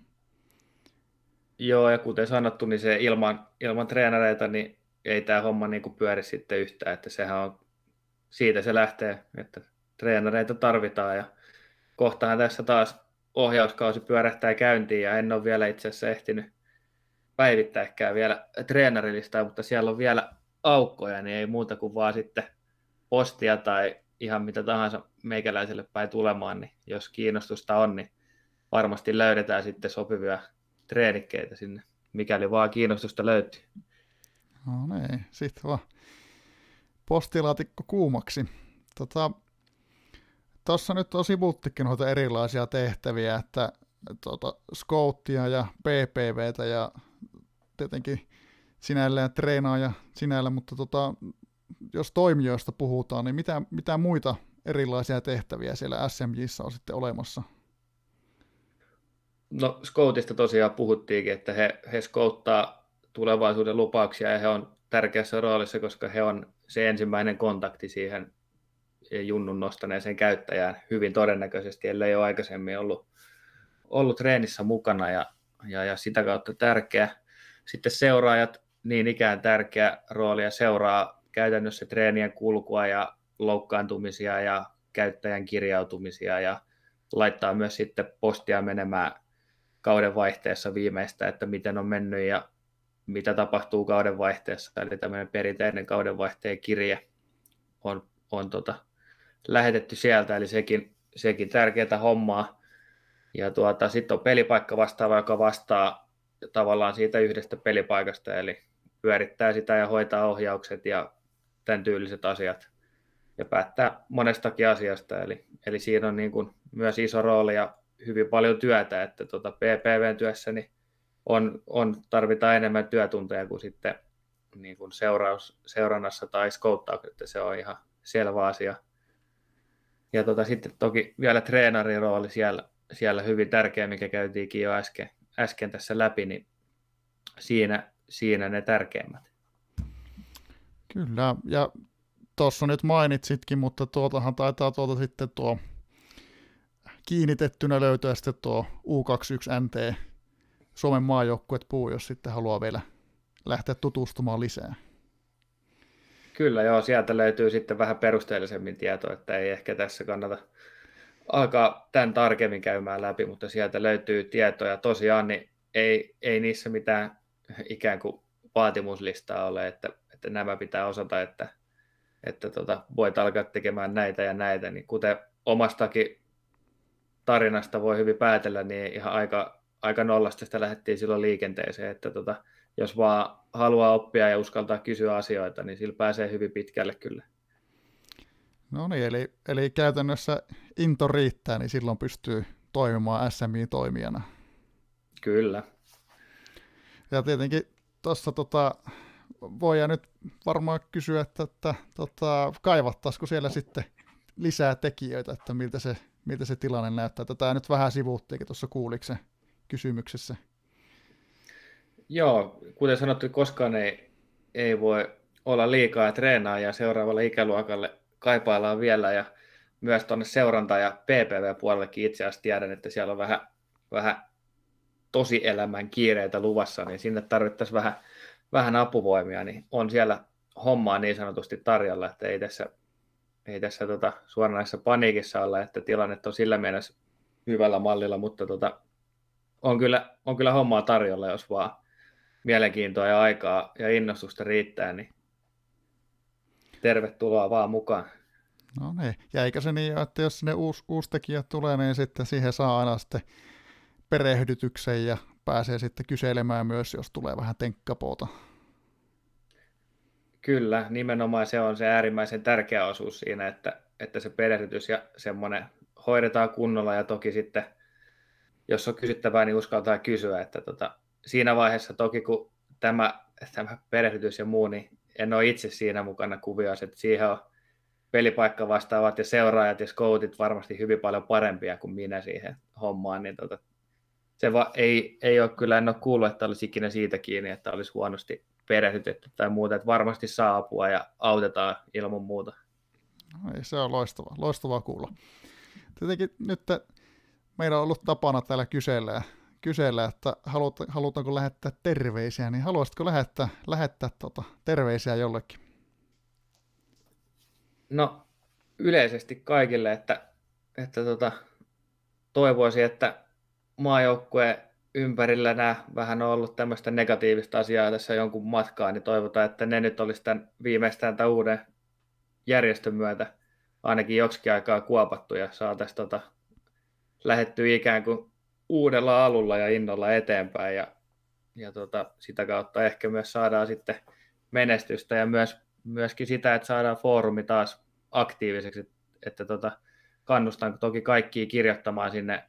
Joo, ja kuten sanottu, niin se ilman, ilman treenareita, niin ei tämä homma niin kuin pyöri sitten yhtään, että sehän on, siitä se lähtee, että treenareita tarvitaan ja kohtahan tässä taas ohjauskausi pyörähtää käyntiin ja en ole vielä itse asiassa ehtinyt päivittääkään vielä treenarilistaa, mutta siellä on vielä aukkoja, niin ei muuta kuin vaan sitten postia tai ihan mitä tahansa meikäläiselle päin tulemaan, niin jos kiinnostusta on, niin varmasti löydetään sitten sopivia treenikkeitä sinne, mikäli vaan kiinnostusta löytyy. No niin, sitten vaan postilaatikko kuumaksi. Tota, nyt on sivuttikin noita erilaisia tehtäviä, että tuota, scouttia ja PPVtä ja tietenkin sinällään treenaaja sinällä, mutta tota, jos toimijoista puhutaan, niin mitä, mitä muita erilaisia tehtäviä siellä SMJissä on sitten olemassa? No Scoutista tosiaan puhuttiinkin, että he, he scouttaa tulevaisuuden lupauksia ja he on tärkeässä roolissa, koska he on se ensimmäinen kontakti siihen junnun nostaneeseen käyttäjään hyvin todennäköisesti, ellei ole aikaisemmin ollut, ollut treenissä mukana ja, ja, ja sitä kautta tärkeä. Sitten seuraajat, niin ikään tärkeä rooli ja seuraa käytännössä treenien kulkua ja loukkaantumisia ja käyttäjän kirjautumisia ja laittaa myös sitten postia menemään kauden vaihteessa viimeistä, että miten on mennyt ja mitä tapahtuu kauden vaihteessa. Eli tämmöinen perinteinen kaudenvaihteen kirje on, on tota, lähetetty sieltä, eli sekin, sekin tärkeää hommaa. Ja tuota, sitten on pelipaikka vastaava, joka vastaa tavallaan siitä yhdestä pelipaikasta, eli pyörittää sitä ja hoitaa ohjaukset ja tämän tyyliset asiat ja päättää monestakin asiasta. Eli, eli siinä on niin kuin myös iso rooli ja hyvin paljon työtä, että tuota PPVn työssä niin on, on, tarvitaan enemmän työtunteja kuin sitten niin kuin seuraus, seurannassa tai skouttauksessa, se on ihan selvä asia. Ja tuota, sitten toki vielä treenarin rooli siellä, siellä hyvin tärkeä, mikä käytiinkin jo äsken, äsken tässä läpi, niin siinä, siinä ne tärkeimmät. Kyllä, ja tuossa nyt mainitsitkin, mutta tuotahan taitaa tuolta sitten tuo kiinnitettynä löytyä sitten tuo U21NT Suomen maajoukkuet puu, jos sitten haluaa vielä lähteä tutustumaan lisää. Kyllä joo, sieltä löytyy sitten vähän perusteellisemmin tietoa, että ei ehkä tässä kannata alkaa tämän tarkemmin käymään läpi, mutta sieltä löytyy tietoja. Tosiaan niin ei, ei niissä mitään ikään kuin vaatimuslistaa ole, että, että nämä pitää osata, että, että tota, voit alkaa tekemään näitä ja näitä. Niin kuten omastakin tarinasta voi hyvin päätellä, niin ihan aika, aika nollasta sitä lähdettiin silloin liikenteeseen, että tota, jos vaan haluaa oppia ja uskaltaa kysyä asioita, niin sillä pääsee hyvin pitkälle kyllä. No niin, eli, eli käytännössä into riittää, niin silloin pystyy toimimaan SMI-toimijana. Kyllä. Ja tietenkin tuossa tota, voidaan nyt varmaan kysyä, että, että tota, kaivattaisiko siellä sitten lisää tekijöitä, että miltä se, miltä se tilanne näyttää. Tätä nyt vähän sivuuttiinkin tuossa kuuliksen kysymyksessä. Joo, kuten sanottu, koskaan ei, ei voi olla liikaa treenaa ja seuraavalle ikäluokalle kaipaillaan vielä ja myös tuonne seuranta- ja PPV-puolellekin itse asiassa tiedän, että siellä on vähän, vähän tosielämän kiireitä luvassa, niin sinne tarvittaisiin vähän, vähän apuvoimia, niin on siellä hommaa niin sanotusti tarjolla, että ei tässä, ei tässä tota, suoranaisessa paniikissa olla, että tilanne on sillä mielessä hyvällä mallilla, mutta tota, on, kyllä, on kyllä hommaa tarjolla, jos vaan mielenkiintoa ja aikaa ja innostusta riittää, niin tervetuloa vaan mukaan. No niin, ja eikä se niin, että jos sinne uusi, uusi tekijä tulee, niin sitten siihen saa aina sitten perehdytyksen ja pääsee sitten kyselemään myös, jos tulee vähän tenkkapoota. Kyllä, nimenomaan se on se äärimmäisen tärkeä osuus siinä, että, että se perehdytys ja semmoinen hoidetaan kunnolla ja toki sitten, jos on kysyttävää, niin uskaltaa kysyä, että tota, siinä vaiheessa toki kun tämä, tämä perehdytys ja muu, niin en ole itse siinä mukana kuvioissa, että siihen on pelipaikka vastaavat ja seuraajat ja scoutit varmasti hyvin paljon parempia kuin minä siihen hommaan, niin tota, se va, ei, ei ole kyllä, en ole kuullut, että olisi ikinä siitä kiinni, että olisi huonosti perehdytetty tai muuta, että varmasti saa apua ja autetaan ilman muuta. No ei, se on loistava, loistavaa kuulla. Tietenkin nyt meillä on ollut tapana täällä kysellä, kysellä että halut, halutaanko lähettää terveisiä, niin haluaisitko lähettää, lähettää tota, terveisiä jollekin? No yleisesti kaikille, että, että tota, toivoisin, että maajoukkue ympärillä nämä vähän on ollut tämmöistä negatiivista asiaa tässä jonkun matkaa, niin toivotaan, että ne nyt olisi tämän viimeistään tämän uuden järjestön myötä ainakin joksikin aikaa kuopattu ja saataisiin tota, lähetty ikään kuin uudella alulla ja innolla eteenpäin ja, ja tota, sitä kautta ehkä myös saadaan sitten menestystä ja myös, myöskin sitä, että saadaan foorumi taas aktiiviseksi, että, että tota, kannustan toki kaikkia kirjoittamaan sinne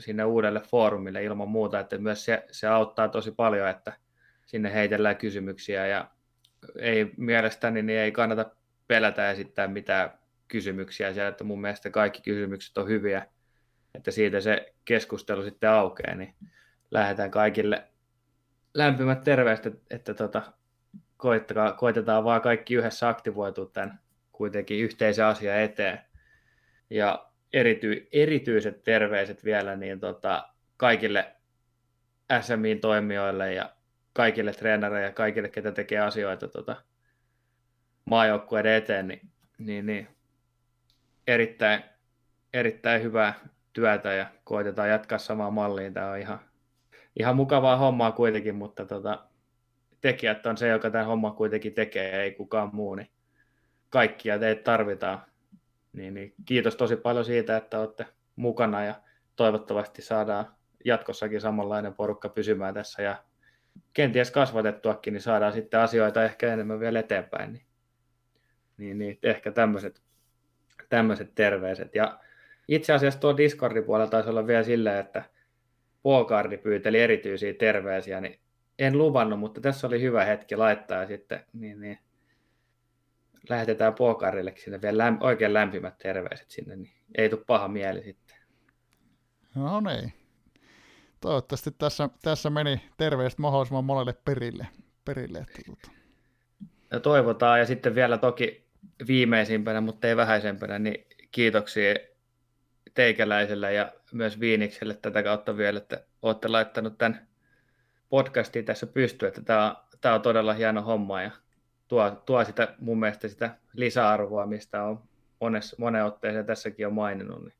sinne uudelle foorumille ilman muuta, että myös se, se auttaa tosi paljon, että sinne heitellään kysymyksiä ja ei mielestäni niin ei kannata pelätä esittää mitään kysymyksiä siellä, että mun mielestä kaikki kysymykset on hyviä, että siitä se keskustelu sitten aukeaa, niin lähdetään kaikille lämpimät terveiset, että, että tota, koittakaa, koitetaan vaan kaikki yhdessä aktivoitua tämän kuitenkin yhteisen asian eteen. Ja erity, erityiset terveiset vielä niin tota, kaikille SMIin toimijoille ja kaikille treenareille ja kaikille, ketä tekee asioita tota, maajoukkueiden eteen, niin, niin, niin erittäin, erittäin hyvää työtä ja koitetaan jatkaa samaa malliin. Tämä on ihan, ihan mukavaa hommaa kuitenkin, mutta tota, tekijät on se, joka tämän homman kuitenkin tekee, ei kukaan muu, niin kaikkia teitä tarvitaan niin, niin kiitos tosi paljon siitä, että olette mukana ja toivottavasti saadaan jatkossakin samanlainen porukka pysymään tässä ja kenties kasvatettuakin, niin saadaan sitten asioita ehkä enemmän vielä eteenpäin. Niin, niin, niin ehkä tämmöiset, tämmöiset terveiset. Ja itse asiassa tuo Discordin puolella taisi olla vielä silleen, että Puokardi pyyteli erityisiä terveisiä, niin en luvannut, mutta tässä oli hyvä hetki laittaa sitten, niin, niin lähetetään Pokarille sinne vielä lämp- oikein lämpimät terveiset sinne, niin ei tule paha mieli sitten. No niin. Toivottavasti tässä, tässä meni terveiset mahdollisimman monelle perille. perille että tuota. ja toivotaan, ja sitten vielä toki viimeisimpänä, mutta ei vähäisempänä, niin kiitoksia teikäläiselle ja myös Viinikselle tätä kautta vielä, että olette laittanut tämän podcastin tässä pystyyn, että tämä on, tämä on todella hieno homma ja tuo, tuo sitä mun mielestä sitä lisäarvoa, mistä on monessa, monen otteeseen tässäkin on maininnut, niin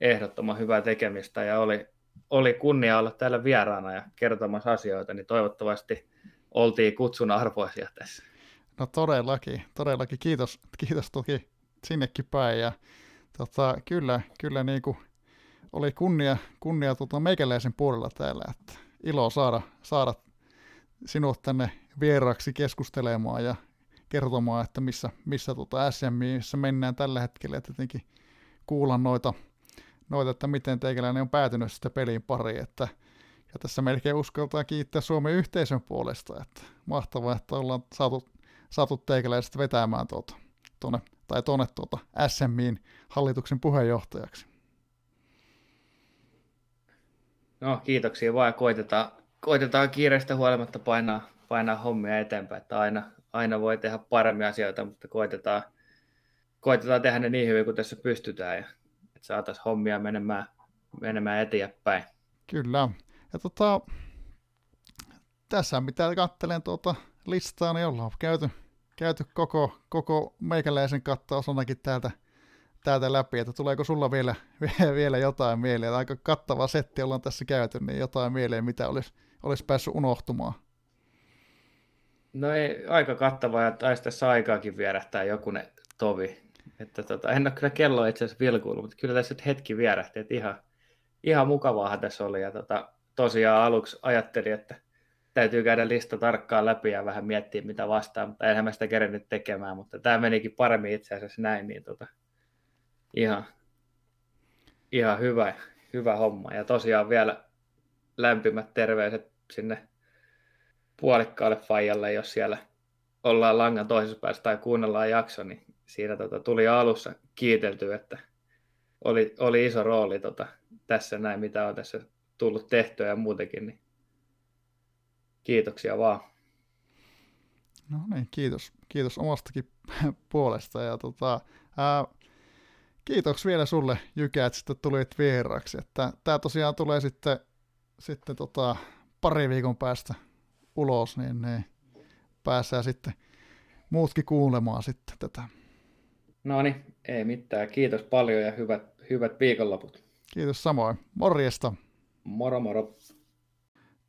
ehdottoman hyvää tekemistä ja oli, oli kunnia olla täällä vieraana ja kertomassa asioita, niin toivottavasti oltiin kutsun arvoisia tässä. No todellakin, todellakin. Kiitos, kiitos toki sinnekin päin ja tota, kyllä, kyllä niin kuin oli kunnia, kunnia tuota meikäläisen puolella täällä, että ilo saada, saada sinut tänne vieraksi keskustelemaan ja kertomaan, että missä, missä tota SMissä mennään tällä hetkellä, ja tietenkin kuulla noita, noita, että miten teikäläinen on päätynyt sitä pelin pariin, että ja tässä melkein uskaltaa kiittää Suomen yhteisön puolesta, että mahtavaa, että ollaan saatu, saatu teikäläisestä vetämään tuota, tuonne, tai tuonne tuota SMIin hallituksen puheenjohtajaksi. No kiitoksia vaan koitetaan, koitetaan kiireistä huolimatta painaa, painaa hommia eteenpäin, että aina, aina voi tehdä paremmin asioita, mutta koitetaan, koitetaan tehdä ne niin hyvin kuin tässä pystytään ja että saataisiin hommia menemään, menemään eteenpäin. Kyllä. Ja tota, tässä mitä katselen tuota listaa, niin ollaan käyty, käyty koko, koko meikäläisen kattaus ainakin täältä, täältä läpi, että tuleeko sulla vielä, vielä jotain mieleen, aika kattava setti ollaan tässä käyty, niin jotain mieleen, mitä olisi, olisi päässyt unohtumaan. No ei, aika kattava ja taisi tässä aikaakin vierähtää jokunen tovi. Että tota, en ole kyllä kello itse asiassa vilkuillut, mutta kyllä tässä nyt hetki vierähti, että ihan, ihan mukavaahan tässä oli. Ja tota, tosiaan aluksi ajattelin, että täytyy käydä lista tarkkaan läpi ja vähän miettiä mitä vastaan, mutta enhän mä sitä kerennyt tekemään, mutta tämä menikin paremmin itse asiassa näin, niin tota, ihan, ihan hyvä, hyvä homma. Ja tosiaan vielä lämpimät terveiset sinne puolikkaalle faijalle, jos siellä ollaan langan toisessa päässä tai kuunnellaan jakso, niin siinä tota, tuli alussa kiitelty, että oli, oli iso rooli tota, tässä näin, mitä on tässä tullut tehtyä ja muutenkin, niin kiitoksia vaan. No niin, kiitos, kiitos omastakin puolesta ja tota, ää, kiitos vielä sulle Jykä, että sitten tulit vieraaksi. Että tämä tosiaan tulee sitten, sitten tota, pari viikon päästä ulos, niin, niin pääsee sitten muutkin kuulemaan sitten tätä. No niin, ei mitään. Kiitos paljon ja hyvät, hyvät viikonloput. Kiitos samoin. Morjesta. Moro moro.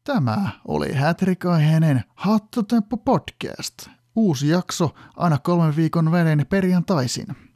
Tämä oli Hätrikaiheinen Hattotemppu podcast. Uusi jakso aina kolmen viikon välein perjantaisin.